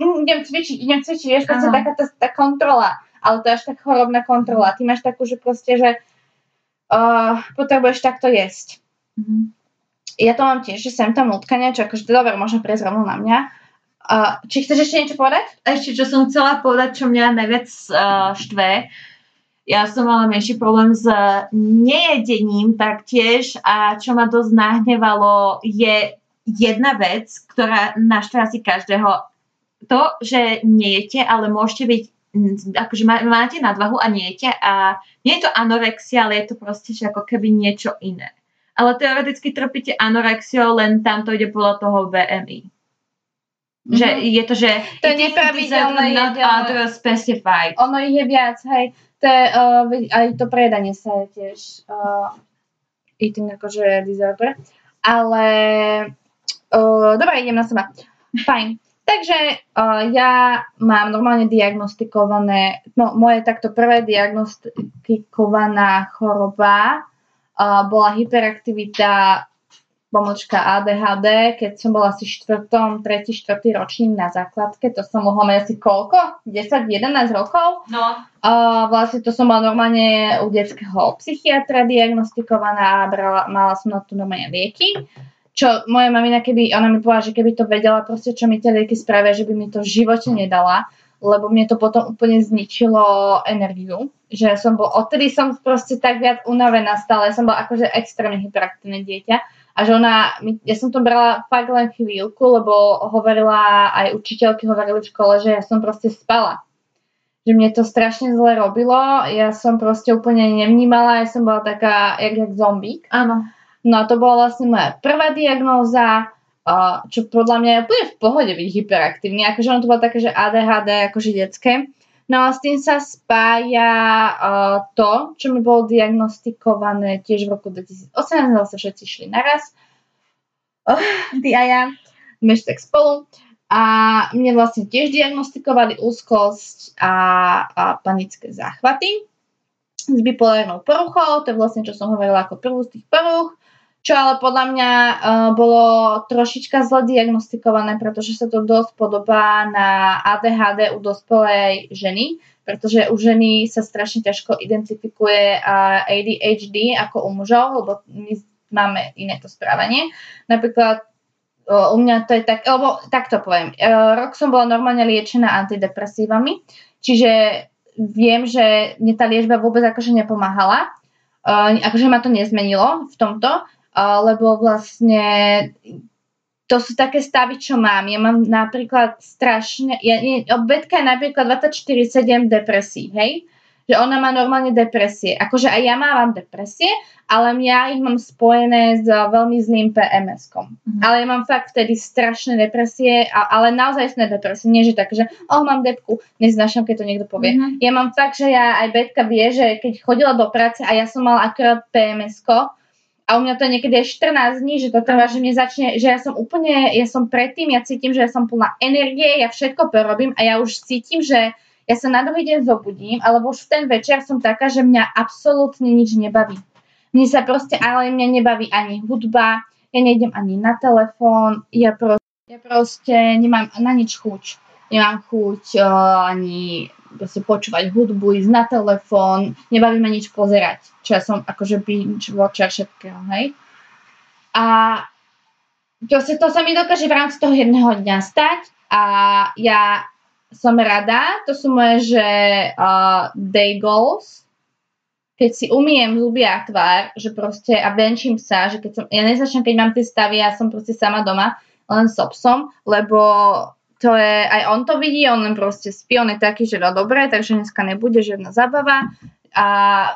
hm, idem cvičiť, idem cvičiť, vieš, proste taká tá, tá kontrola, ale to je až tak chorobná kontrola. Ty máš takú, že proste, že uh, potrebuješ takto jesť. Mhm. Ja to mám tiež, že sem tam nutkania, čo akože dobre, môžem prejsť rovno na mňa. Uh, či chceš ešte niečo povedať? ešte čo som chcela povedať, čo mňa najviac uh, štve, ja som mala menší problém s nejedením taktiež a čo ma dosť nahnevalo je jedna vec, ktorá naštve asi každého. To, že nejete, ale môžete byť mm, akože má- máte nadvahu a nejete a nie je to anorexia, ale je to proste že ako keby niečo iné. Ale teoreticky trpíte anorexiou, len tam to ide podľa toho BMI. Že Mhm. je to, že To je nepravidelné not specified. Ono ich je viac, hej. To je, uh, aj to prejedanie sa je tiež uh, eating akože disorder. Ale uh, dobre, idem na seba. Fajn. Takže uh, ja mám normálne diagnostikované, no moje takto prvé diagnostikovaná choroba uh, bola hyperaktivita pomočka ADHD, keď som bola asi štvrtom, tretí, štvrtý ročník na základke, to som mohla mať asi koľko? 10, 11 rokov? No, Uh, vlastne to som bola normálne u detského psychiatra diagnostikovaná a brala, mala som na to normálne lieky. Čo moja mamina, keby, ona mi povedala, že keby to vedela proste, čo mi tie lieky spravia, že by mi to v živote nedala, lebo mne to potom úplne zničilo energiu. Že som bol, odtedy som proste tak viac unavená stále, som bola akože extrémne hyperaktívne dieťa. A že ona, ja som to brala fakt len chvíľku, lebo hovorila, aj učiteľky hovorili v škole, že ja som proste spala že mne to strašne zle robilo, ja som proste úplne nevnímala, ja som bola taká, jak, jak zombík. áno. No a to bola vlastne moja prvá diagnóza, čo podľa mňa je úplne v pohode byť hyperaktívny, akože ono to bolo také, že ADHD, akože detské. No a s tým sa spája uh, to, čo mi bolo diagnostikované tiež v roku 2018, zase všetci šli naraz. Oh, ty a ja, tak spolu. A mne vlastne tiež diagnostikovali úzkosť a, a panické záchvaty s bipolárnou poruchou, to je vlastne, čo som hovorila ako prvú z tých poruch, čo ale podľa mňa uh, bolo trošička zle diagnostikované, pretože sa to dosť podobá na ADHD u dospelej ženy, pretože u ženy sa strašne ťažko identifikuje uh, ADHD ako u mužov, lebo my máme iné to správanie. Napríklad uh, u mňa to je tak, lebo takto poviem, uh, rok som bola normálne liečená antidepresívami, čiže viem, že mne tá liečba vôbec akože nepomáhala, uh, akože ma to nezmenilo v tomto, lebo vlastne to sú také stavy, čo mám. Ja mám napríklad strašne, ja, Betka je napríklad 24-7 depresí, hej? Že ona má normálne depresie. Akože aj ja mávam depresie, ale ja ich mám spojené s veľmi zlým PMS-kom. Mhm. Ale ja mám fakt vtedy strašné depresie, a, ale naozaj sme depresie. Nie, že tak, že oh, mám depku, neznášam, keď to niekto povie. Mhm. Ja mám fakt, že ja aj Betka vie, že keď chodila do práce a ja som mala akurát PMS-ko, a u mňa to je niekedy aj 14 dní, že to trvá, že mne začne, že ja som úplne, ja som predtým, ja cítim, že ja som plná energie, ja všetko porobím a ja už cítim, že ja sa na druhý deň zobudím, alebo už v ten večer som taká, že mňa absolútne nič nebaví. Mne sa proste, ale mňa nebaví ani hudba, ja nejdem ani na telefón, ja, pro, ja proste nemám na nič chuť. Nemám chuť uh, ani proste počúvať hudbu, ísť na telefón, nebaví ma nič pozerať, čo ja som akože binge watcher všetkého, hej. A proste to sa mi dokáže v rámci toho jedného dňa stať a ja som rada, to sú moje, že uh, day goals, keď si umiem zuby a tvár, že proste a venčím sa, že keď som, ja nezačnem, keď mám tie stavy, ja som proste sama doma, len s obsom, lebo to je, aj on to vidí, on len proste spí, on je taký, že no dobre, takže dneska nebude žiadna zábava a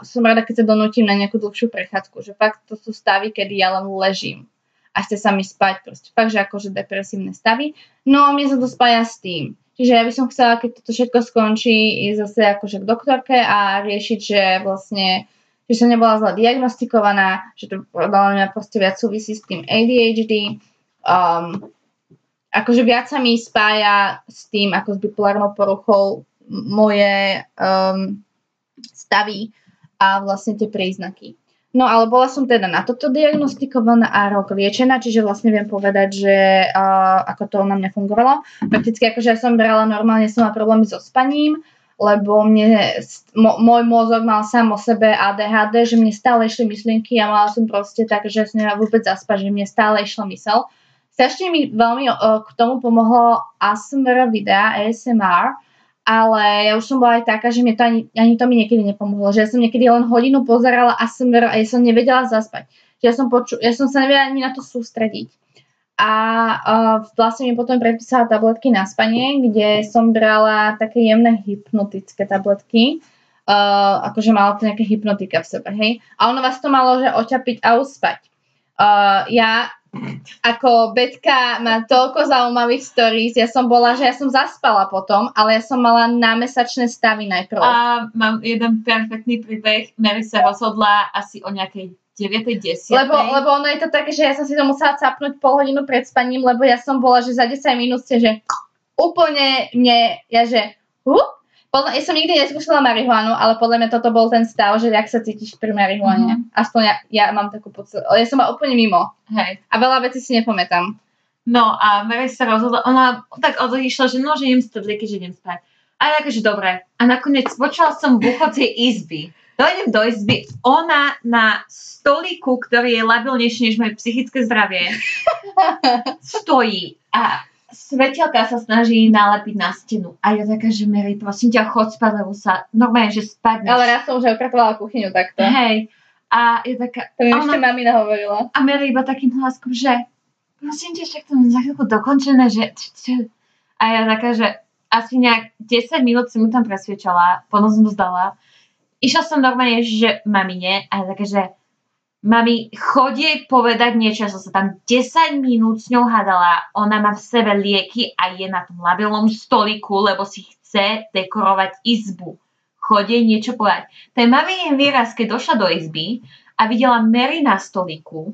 som rada, keď sa donútim na nejakú dlhšiu prechádzku, že fakt to sú stavy, kedy ja len ležím a chce sa mi spať, proste fakt, že akože depresívne stavy. No a mne sa to spája s tým. Čiže ja by som chcela, keď toto všetko skončí, ísť zase akože k doktorke a riešiť, že vlastne že som nebola zle diagnostikovaná, že to podľa mňa proste viac súvisí s tým ADHD. Um, akože viac sa mi spája s tým, ako s bipolárnou poruchou moje um, stavy a vlastne tie príznaky. No ale bola som teda na toto diagnostikovaná a rok liečená, čiže vlastne viem povedať, že uh, ako to na mňa fungovalo. Prakticky akože ja som brala normálne, som mala problémy so spaním, lebo mne, mo, môj mozog mal sám o sebe ADHD, že mne stále išli myšlienky a mala som proste tak, že som vôbec zaspať, že mne stále išla mysel. Strašne mi veľmi uh, k tomu pomohlo ASMR videa, ASMR, ale ja už som bola aj taká, že mi to ani, ani to mi niekedy nepomohlo, že ja som niekedy len hodinu pozerala ASMR a ja som nevedela zaspať. Že ja som, poču, ja som sa nevedela ani na to sústrediť. A uh, vlastne mi potom predpísala tabletky na spanie, kde som brala také jemné hypnotické tabletky, uh, akože malo to nejaké hypnotika v sebe, hej. A ono vás to malo, že oťapiť a uspať. Uh, ja ako Betka má toľko zaujímavých stories. Ja som bola, že ja som zaspala potom, ale ja som mala námesačné stavy najprv. A mám jeden perfektný príbeh. Mary sa rozhodla asi o nejakej 9. 10. Lebo, lebo ono je to také, že ja som si to musela capnúť pol hodinu pred spaním, lebo ja som bola, že za 10 minút ste, že úplne mne, ja že hup, podľa, ja som nikdy neskúšala marihuanu, ale podľa mňa toto bol ten stav, že ak sa cítiš pri marihuane. Mm-hmm. Aspoň ja, ja mám takú pocit. Ja som ma úplne mimo. Hej. A veľa vecí si nepamätám. No a Mary sa rozhodla, ona tak odišla, že no, že idem spať, že idem spať. A takže dobre. A nakoniec počula som v tej izby. Dojdem do izby, ona na stolíku, ktorý je labilnejší než moje psychické zdravie, [laughs] stojí a svetelka sa snaží nalepiť na stenu. A ja taká, že Mary, prosím ťa, chod spať, lebo sa normálne, že spadneš. Ale raz som už opratovala kuchyňu takto. Hej. A je taká... To mi ona, ešte mamina hovorila. A Mary iba takým hlaskom, že prosím ťa, však to za chvíľku dokončené, že... A ja taká, že asi nejak 10 minút som mu tam presviečala, potom som to zdala. Išla som normálne, že mamine a ja taká, že Mami, chodie povedať niečo, ja som sa tam 10 minút s ňou hádala. Ona má v sebe lieky a je na tom labilnom stoliku, lebo si chce dekorovať izbu. Chodie niečo povedať. Ten mami je výraz, keď došla do izby a videla Mary na stoliku,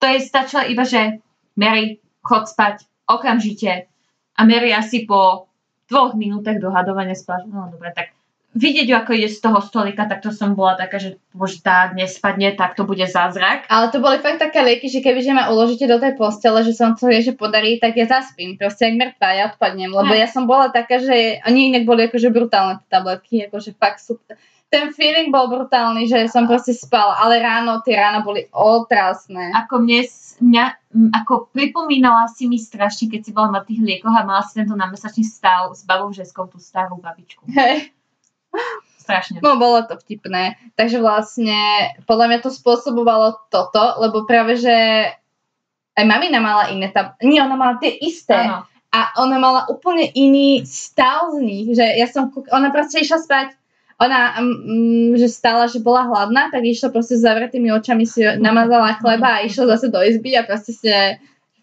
to jej stačilo iba, že Mary, chod spať, okamžite. A Mary asi po dvoch minútach dohadovania spala, no dobre, tak vidieť ju, ako ide z toho stolika, tak to som bola taká, že bože, tá dnes spadne, tak to bude zázrak. Ale to boli fakt také lieky, že keby že ma uložíte do tej postele, že som to vie, že podarí, tak ja zaspím. Proste ak mŕtva, ja odpadnem. Lebo ja som bola taká, že oni inak boli akože brutálne tie tabletky, akože fakt super. Ten feeling bol brutálny, že som proste spala, ale ráno, tie rána boli otrasné. Ako mne, mňa, ako pripomínala si mi strašne, keď si bola na tých liekoch a mala si tento námesačný stav s babou žeskou, tú starú babičku. Hej. Strašne. No, bolo to vtipné. Takže vlastne, podľa mňa to spôsobovalo toto, lebo práve, že aj mamina mala iné tam. Nie, ona mala tie isté. Áno. A ona mala úplne iný stav z nich, že ja som, ona proste išla spať, ona, mm, že stala, že bola hladná, tak išla proste s zavretými očami si namazala chleba a išla zase do izby a proste si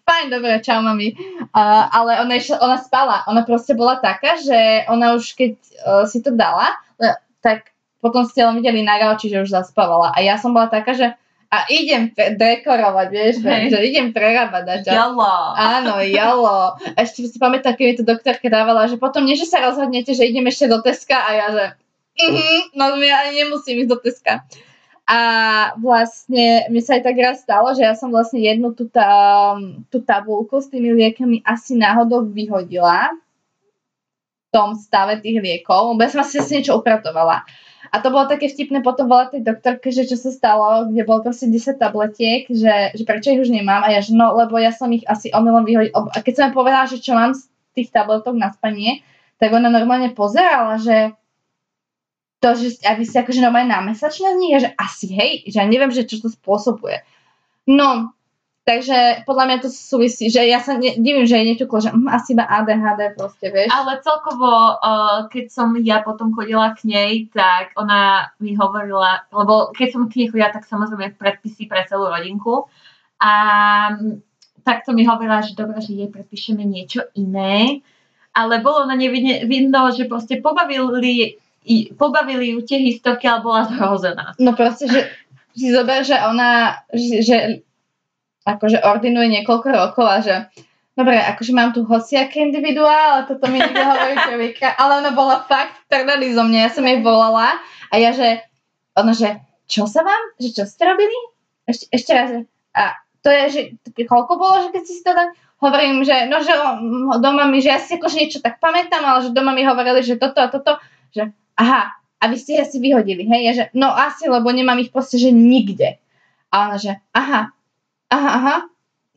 fajn, dobre, čau mami. Uh, ale ona, išla, ona spala, ona proste bola taká, že ona už keď uh, si to dala, tak potom ste len videli na gauči, že už zaspávala. A ja som bola taká, že a idem pre- dekorovať, vieš, hey. že idem prerábať. Jalo. Áno, jalo. A ešte si pamätám, keď mi to doktorka dávala, že potom nie, že sa rozhodnete, že idem ešte do Teska a ja, že mhm, no ja ani nemusím ísť do Teska. A vlastne mne sa aj tak raz stalo, že ja som vlastne jednu tú, tá, tú tabulku s tými liekami asi náhodou vyhodila v tom stave tých liekov, lebo ja som asi niečo upratovala. A to bolo také vtipné potom volať tej doktorke, že čo sa stalo, kde bolo proste 10 tabletiek, že, že prečo ich už nemám a ja, že no, lebo ja som ich asi omylom vyhodila. A keď som jej povedala, že čo mám z tých tabletok na spanie, tak ona normálne pozerala, že to, že a vy ste akože normálne námesačné z nich, že asi hej, že ja neviem, že čo to spôsobuje. No, takže podľa mňa to súvisí, že ja sa ne, divím, že je neťuklo, že hm, asi iba ADHD proste, vieš. Ale celkovo, uh, keď som ja potom chodila k nej, tak ona mi hovorila, lebo keď som k nej chodila, tak samozrejme predpisy pre celú rodinku. A mm, takto mi hovorila, že dobre, že jej predpíšeme niečo iné. Ale bolo na nej vidno, že proste pobavili pobavili ju tie historky, ale bola zhrozená. No proste, že si zober, že ona, že, že akože ordinuje niekoľko rokov a že dobre, akože mám tu hociaké individuál, ale toto mi niekto hovorí prvýkrát, ale ona bola fakt trdaný zo mňa, ja som jej volala a ja, že ona, že čo sa vám, že čo ste robili? Ešte, ešte raz, a to je, že koľko bolo, že keď si to tak hovorím, že no, že doma mi, že ja si akože niečo tak pamätám, ale že doma mi hovorili, že toto a toto, že aha, a vy ste asi vyhodili, hej? Ja, že, no asi, lebo nemám ich proste, že nikde. A ona, že, aha, aha, aha,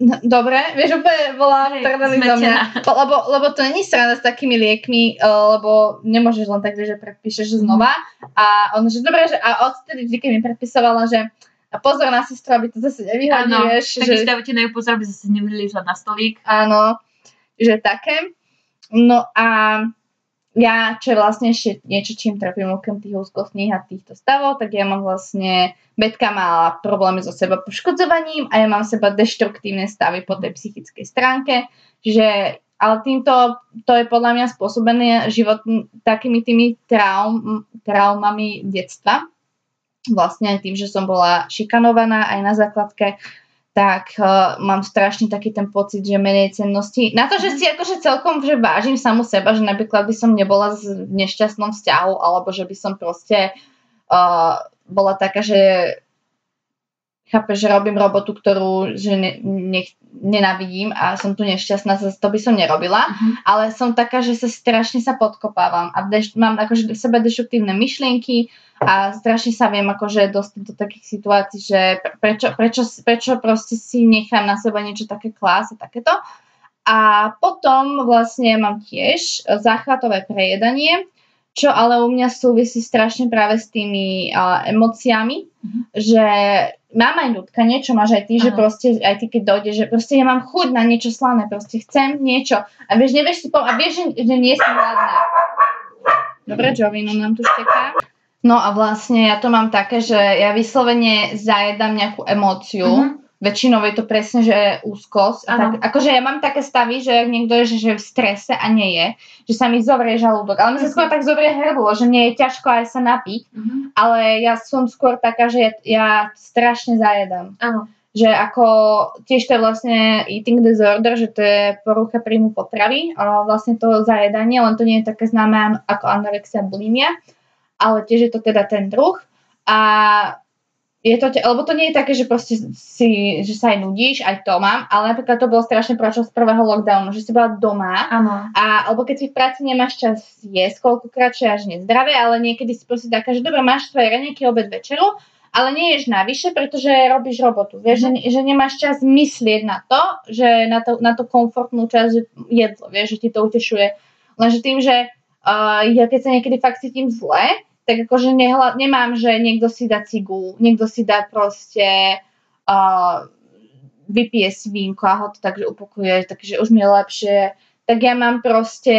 no, dobre, vieš, úplne bola trdaný do mňa. Lebo, lebo to není sranda s takými liekmi, uh, lebo nemôžeš len tak, že predpíšeš znova. A ona, že dobre, že a odtedy, keď mi predpisovala, že a pozor na sestru, aby to zase nevyhodí, Áno, vieš. tak že... na pozor, aby zase nevylížať na stolík. Áno, že také. No a ja, čo je vlastne ešte niečo, čím trpím okrem tých úzkostných a týchto stavov, tak ja mám vlastne, Betka mala problémy so seba poškodzovaním a ja mám seba deštruktívne stavy po tej psychickej stránke, čiže ale týmto, to je podľa mňa spôsobené život takými tými traum, traumami detstva. Vlastne tým, že som bola šikanovaná aj na základke, tak uh, mám strašne taký ten pocit, že menej cennosti. Na to, že mhm. si akože celkom že vážim samu seba, že napríklad by som nebola v nešťastnom vzťahu, alebo že by som proste uh, bola taká, že chápe, že robím robotu, ktorú že ne, ne, nenavidím a som tu nešťastná, to by som nerobila, uh-huh. ale som taká, že sa strašne sa podkopávam a deš, mám akože v sebe deštruktívne myšlienky a strašne sa viem akože dostať do takých situácií, že prečo, prečo, prečo proste si nechám na seba niečo také klás a takéto. A potom vlastne mám tiež záchvatové prejedanie, čo ale u mňa súvisí strašne práve s tými uh, emóciami, mm-hmm. že mám aj nutkanie, čo máš aj ty, Aha. že proste aj ty keď dojde, že proste ja mám chuť na niečo slané, proste chcem niečo a vieš, nevieš si a vieš, že, že nie som hladná. Dobre, Jovino nám tu šteká. No a vlastne ja to mám také, že ja vyslovene zajedám nejakú emóciu, mm-hmm väčšinou je to presne, že úzkosť. Tak, akože ja mám také stavy, že ak niekto je že, že v strese a nie je, že sa mi zovrie žalúdok. Ale mi sa skôr tak zovrie hrdlo, že mne je ťažko aj sa napiť. Uh-huh. Ale ja som skôr taká, že ja, ja strašne zajedám. Uh-huh. Že ako tiež to je vlastne eating disorder, že to je porucha príjmu potravy. A vlastne to zajedanie, len to nie je také známe ako anorexia bulimia. Ale tiež je to teda ten druh. A je to, lebo to nie je také, že proste si, že sa aj nudíš, aj to mám, ale napríklad to bolo strašne počas prvého lockdownu, že si bola doma ano. a alebo keď si v práci nemáš čas jesť koľkokrát, čo je až nezdravé, ale niekedy si proste taká, že dobre, máš svoje raňajky, obed, večeru, ale nie ješ navyše, pretože robíš robotu. Vieš, mm. že, že nemáš čas myslieť na to, že na to, na to komfortnú časť jedlo, vieš, že ti to utešuje. Lenže tým, že uh, ja keď sa niekedy fakt cítim zle, tak akože nehla, nemám, že niekto si dá cigu, niekto si dá proste uh, vypije si vínko a ho to takže upokuje, takže už mi je lepšie. Tak ja mám proste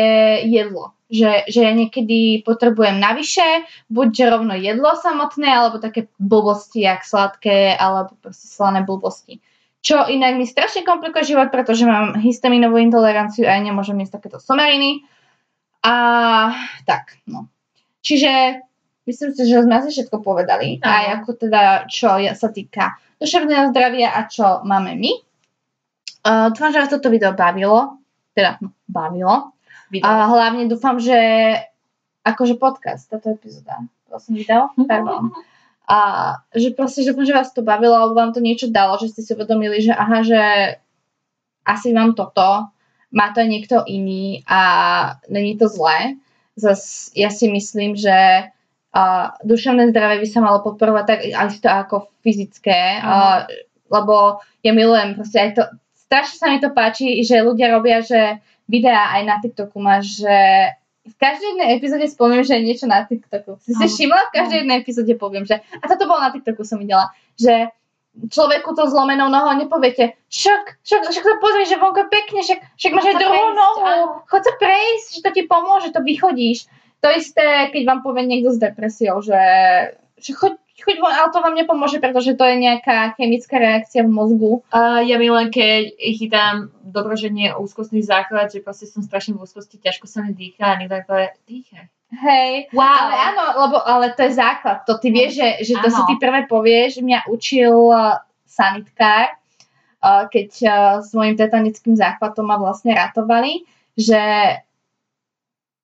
jedlo. Že, že ja niekedy potrebujem navyše, buď rovno jedlo samotné, alebo také blbosti, jak sladké, alebo proste slané blbosti. Čo inak mi strašne komplikuje život, pretože mám histaminovú intoleranciu a ja nemôžem jesť takéto somariny. A tak, no. Čiže Myslím si, že sme asi všetko povedali. Aj ako teda, čo sa týka duševného zdravia a čo máme my. Uh, dúfam, že vás toto video bavilo. Teda, no, bavilo. Video. A hlavne dúfam, že akože podcast, táto epizóda. To som video? Pardon. A že proste, že, že vás to bavilo, alebo vám to niečo dalo, že ste si uvedomili, že aha, že asi mám toto, má to aj niekto iný a není to zlé. Zas ja si myslím, že uh, duševné zdravie by sa malo podporovať tak aj to ako fyzické, uh, lebo ja milujem proste aj to, strašne sa mi to páči, že ľudia robia, že videá aj na TikToku máš, že v každej jednej epizóde spomínam, že je niečo na TikToku. Si si všimla? V každej jednej epizóde poviem, že a toto bolo na TikToku som videla, že človeku to zlomenou nohou nepoviete, však, však, však to pozri, že vonko pekne, však, však máš aj druhú nohu, chod sa prejsť, že to ti pomôže, to vychodíš. To isté, keď vám povie niekto s depresiou, že, že choď, choď von, ale to vám nepomôže, pretože to je nejaká chemická reakcia v mozgu. Uh, ja mi len keď chytám dobroženie úzkostný základ, že proste som strašne v úzkosti, ťažko sa mi dýcha a niekto povie, dýchaj. Hej, Wow. ale áno, lebo ale to je základ. To ty vieš, že, že to si ty prvé povieš. Mňa učil uh, sanitkár, uh, keď uh, s mojim tetanickým záchvatom ma vlastne ratovali, že,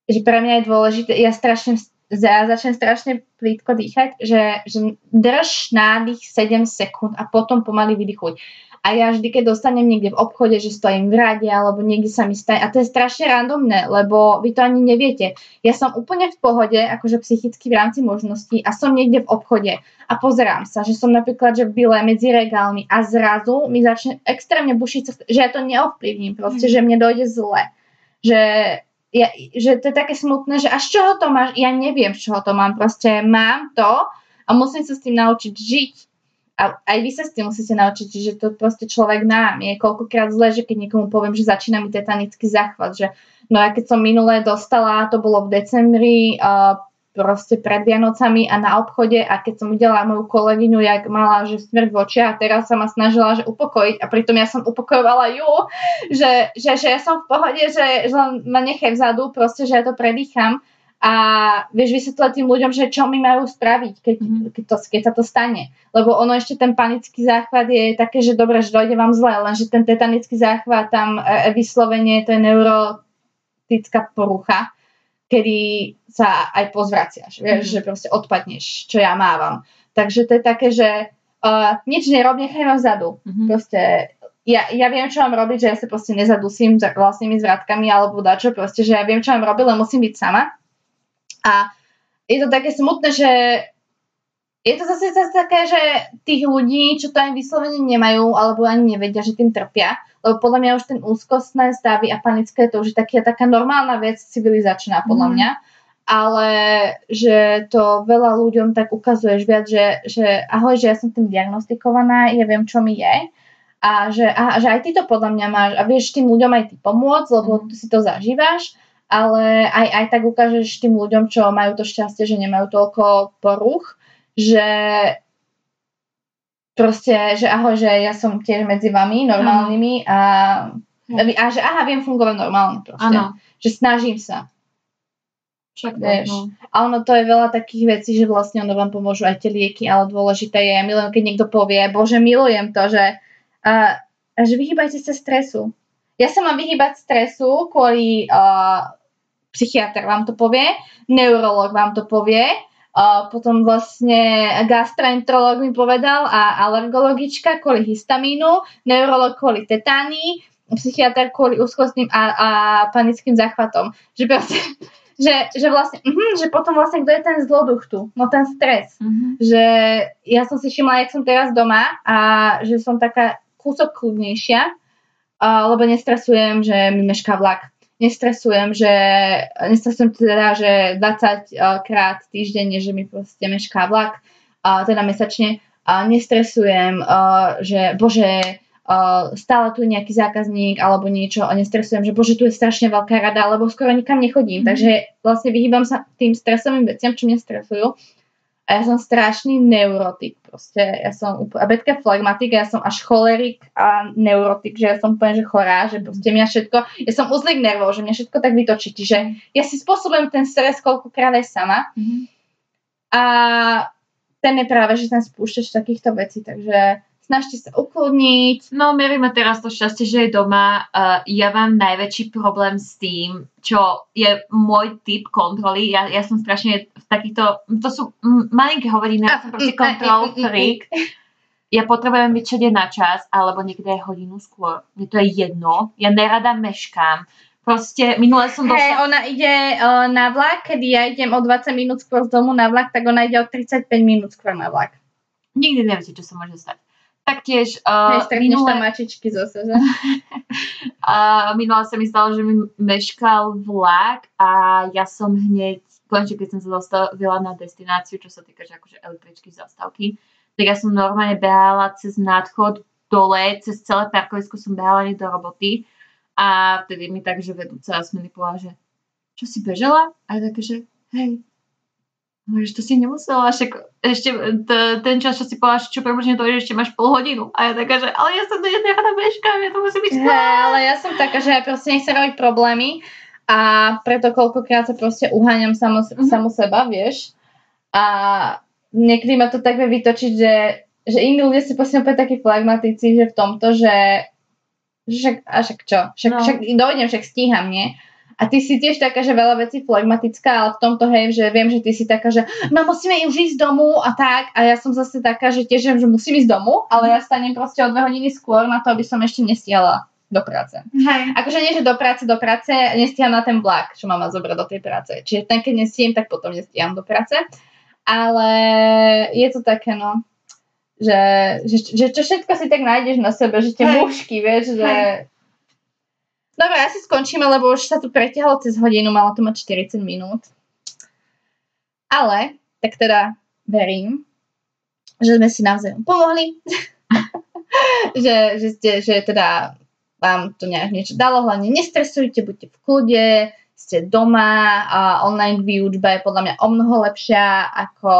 že pre mňa je dôležité, ja strašne ja začnem strašne plítko dýchať, že, že drž nádych 7 sekúnd a potom pomaly vydychuj. A ja vždy, keď dostanem niekde v obchode, že stojím v rade alebo niekde sa mi stane, a to je strašne randomné, lebo vy to ani neviete. Ja som úplne v pohode, akože psychicky v rámci možností a som niekde v obchode a pozerám sa, že som napríklad že v byle medzi regálmi a zrazu mi začne extrémne bušiť, že ja to neovplyvním proste, že mne dojde zle. Že, ja, že to je také smutné, že a z čoho to máš? Ja neviem, z čoho to mám. Proste mám to a musím sa s tým naučiť žiť. A aj vy sa s tým musíte naučiť, že to proste človek nám je koľkokrát zle, že keď niekomu poviem, že začína mi tetanický záchvat, že no ja keď som minulé dostala, to bolo v decembri, uh, proste pred Vianocami a na obchode a keď som videla moju kolegyňu, jak mala, že smrť v očiach a teraz sa ma snažila, že upokojiť a pritom ja som upokojovala ju, že, že, že ja som v pohode, že, že len ma nechaj vzadu, proste, že ja to predýcham a vieš vysvetľať tým ľuďom, že čo mi majú spraviť, keď, Mhm. keď, to, keď sa to stane. Lebo ono ešte ten panický záchvat je také, že dobre, že dojde vám zle, lenže ten tetanický záchvat tam e, vyslovene to je neurotická porucha, kedy sa aj pozvraciaš, vieš, Mhm. že proste odpadneš, čo ja mávam. Takže to je také, že uh, nič nerob, nechaj ma vzadu. Mhm. Proste ja, ja viem, čo mám robiť, že ja sa proste nezadusím za vlastnými zvratkami alebo dačo, proste, že ja viem, čo mám robiť, len musím byť sama. A je to také smutné, že je to zase, zase také, že tých ľudí, čo to aj vyslovene nemajú, alebo ani nevedia, že tým trpia, lebo podľa mňa už ten úzkostné stavy a panické, to už je taká, taká normálna vec civilizačná, podľa Mhm. mňa. Ale že to veľa ľuďom tak ukazuješ viac, že, že ahoj, že ja som tým diagnostikovaná, ja viem, čo mi je. A že, a, že aj ty to podľa mňa máš a vieš tým ľuďom aj ty pomôcť, lebo Mhm. si to zažívaš, ale aj, aj tak ukážeš tým ľuďom, čo majú to šťastie, že nemajú toľko poruch, že proste, že ahoj, že ja som tiež medzi vami normálnymi a, a že aha, viem fungovať normálne proste. Áno, Že snažím sa. však Vieš. no. A ono to je veľa takých vecí, že vlastne ono vám pomôžu aj tie lieky, ale dôležité je, ja milujem, keď niekto povie, bože, milujem to, že, uh, že vyhýbajte sa stresu. Ja sa mám vyhýbať stresu kvôli uh, psychiatr vám to povie, neurolog vám to povie, uh, potom vlastne gastroenterolog mi povedal a alergologička kvôli histamínu, neurolog kvôli tetánii, psychiatr kvôli úzkostným a, a panickým záchvatom. Že proste, [laughs] že, že vlastne, uh že potom vlastne kto je ten zloduch tu? No ten stres. Mhm. Že ja som si všimla, jak som teraz doma a že som taká kúsok kľudnejšia, a, lebo nestresujem, že mi mešká vlak. Nestresujem, že nestresujem teda, že 20 a, krát týždenne, že mi proste mešká vlak, teda mesačne. Nestresujem, a, že bože, a, stále tu je nejaký zákazník alebo niečo a nestresujem, že bože, tu je strašne veľká rada, lebo skoro nikam nechodím. Mhm. Takže vlastne vyhýbam sa tým stresovým veciam, čo mňa stresujú. A ja som strašný neurotik proste. Ja som úplne, a Betka flegmatik, ja som až cholerik a neurotik, že ja som úplne, že chorá, že proste mňa všetko, ja som uzlik nervov, že mňa všetko tak vytočí. Čiže ja si spôsobujem ten stres koľkokrát aj sama Mhm. a ten je práve, že ten spúšťač takýchto vecí, takže snažte sa ukludniť. No, Mary má teraz to šťastie, že je doma. Uh, ja mám najväčší problém s tým, čo je môj typ kontroly. Ja, ja som strašne v takýchto... To sú malinké hovoriny, ja som proste control freak. Ja potrebujem byť všade na čas, alebo niekde hodinu skôr. Mne to je jedno. Ja nerada meškám. Proste, minule som došla... ona ide uh, na vlak, kedy ja idem o 20 minút skôr z domu na vlak, tak ona ide o 35 minút skôr na vlak. Nikdy neviete, čo sa môže stať. Taktiež uh, minule... tam mačičky zase, že? [laughs] A minule sa mi stalo, že mi meškal vlak a ja som hneď, konečne keď som sa dostavila na destináciu, čo sa týka že akože električky zastávky, tak ja som normálne behala cez nadchod dole, cez celé parkovisko som behala do roboty a vtedy mi tak, že vedúca Asminy povedala, že čo si bežala? A ja také, že hej, Hovoríš, to si nemusela, však ešte t- ten čas, čo si povedala, čo približne to je, že ešte máš pol hodinu. A ja taká, že ale ja som to jedna rada bežkám, ja to musím byť Hej, ale ja som taká, že ja proste nechcem robiť problémy a preto koľkokrát sa proste uháňam samo, Mhm. samu seba, vieš. A niekedy ma to tak vie vytočiť, že, že iní ľudia si proste úplne takí flagmatici, že v tomto, že, že však, a však čo, však, No. však dojdem, však stíham, nie? A ty si tiež taká, že veľa vecí flagmatická, ale v tomto hej, že viem, že ty si taká, že no musíme už ísť domu a tak. A ja som zase taká, že tiež viem, že musím ísť domu, ale ja stanem proste o dve hodiny skôr na to, aby som ešte nestihala do práce. Hej. Akože nie, že do práce, do práce, nestíham na ten vlak, čo mám zobrať do tej práce. Čiže ten, keď nestíham, tak potom nestíham do práce. Ale je to také, no, že, že, že čo všetko si tak nájdeš na sebe, že tie Hej. mušky, vieš, že... Hej. Dobre, asi skončíme, lebo už sa tu pretiahlo cez hodinu, malo to mať 40 minút. Ale, tak teda verím, že sme si navzájom pomohli. [laughs] že, že, ste, že teda vám to nejak niečo dalo, hlavne nestresujte, buďte v kľude, ste doma a online výučba je podľa mňa o mnoho lepšia ako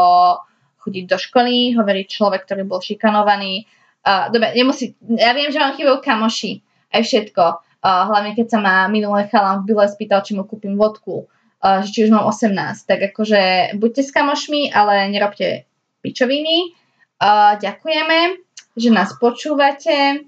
chodiť do školy, hovorí človek, ktorý bol šikanovaný. Uh, dobre, nemusí, ja viem, že vám chýbajú kamoši, aj všetko. Hlavne keď sa ma minulé chalám v Bile spýtal, či mu kúpim vodku, že či už mám 18. Tak akože buďte s kamošmi, ale nerobte pičoviny. Ďakujeme, že nás počúvate.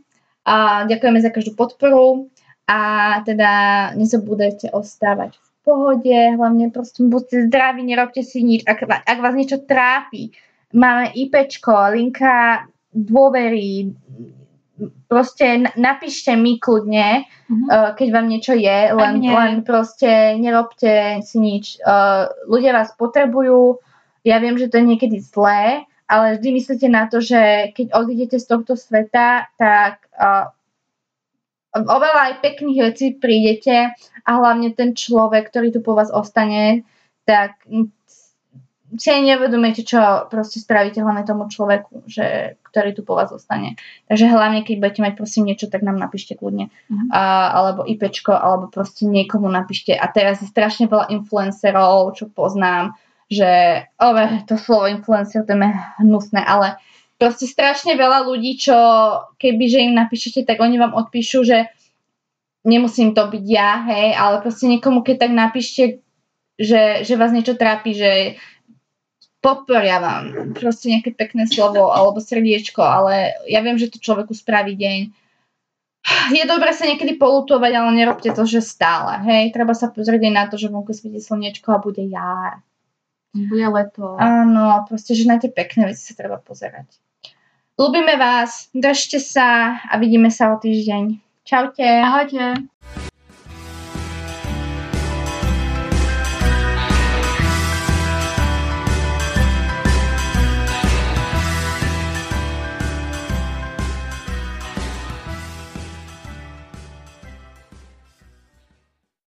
Ďakujeme za každú podporu a teda nezabúdajte ostávať v pohode, hlavne proste buďte zdraví, nerobte si nič, ak, ak vás niečo trápi. Máme IPčko, linka dôvery, proste napíšte mi kľudne, Mhm. uh, keď vám niečo je, len, len proste nerobte si nič. Uh, ľudia vás potrebujú, ja viem, že to je niekedy zlé, ale vždy myslíte na to, že keď odídete z tohto sveta, tak uh, oveľa aj pekných vecí prídete a hlavne ten človek, ktorý tu po vás ostane, tak si aj nevedomujete, čo proste spravíte hlavne tomu človeku, že, ktorý tu po vás ostane. Takže hlavne, keď budete mať prosím niečo, tak nám napíšte kľudne. Mhm. A, alebo IPčko, alebo proste niekomu napíšte. A teraz je strašne veľa influencerov, čo poznám, že ove, to slovo influencer, to je hnusné, ale proste strašne veľa ľudí, čo keby, že im napíšete, tak oni vám odpíšu, že nemusím to byť ja, hej, ale proste niekomu, keď tak napíšte, že, že vás niečo trápi, že podporia vám proste nejaké pekné slovo alebo srdiečko, ale ja viem, že to človeku spraví deň. Je dobré sa niekedy polutovať, ale nerobte to, že stále. Hej, treba sa pozrieť aj na to, že vonku svieti slniečko a bude jar. Bude leto. Áno, proste, že na tie pekné veci sa treba pozerať. Ľubíme vás, držte sa a vidíme sa o týždeň. Čaute. Ahojte.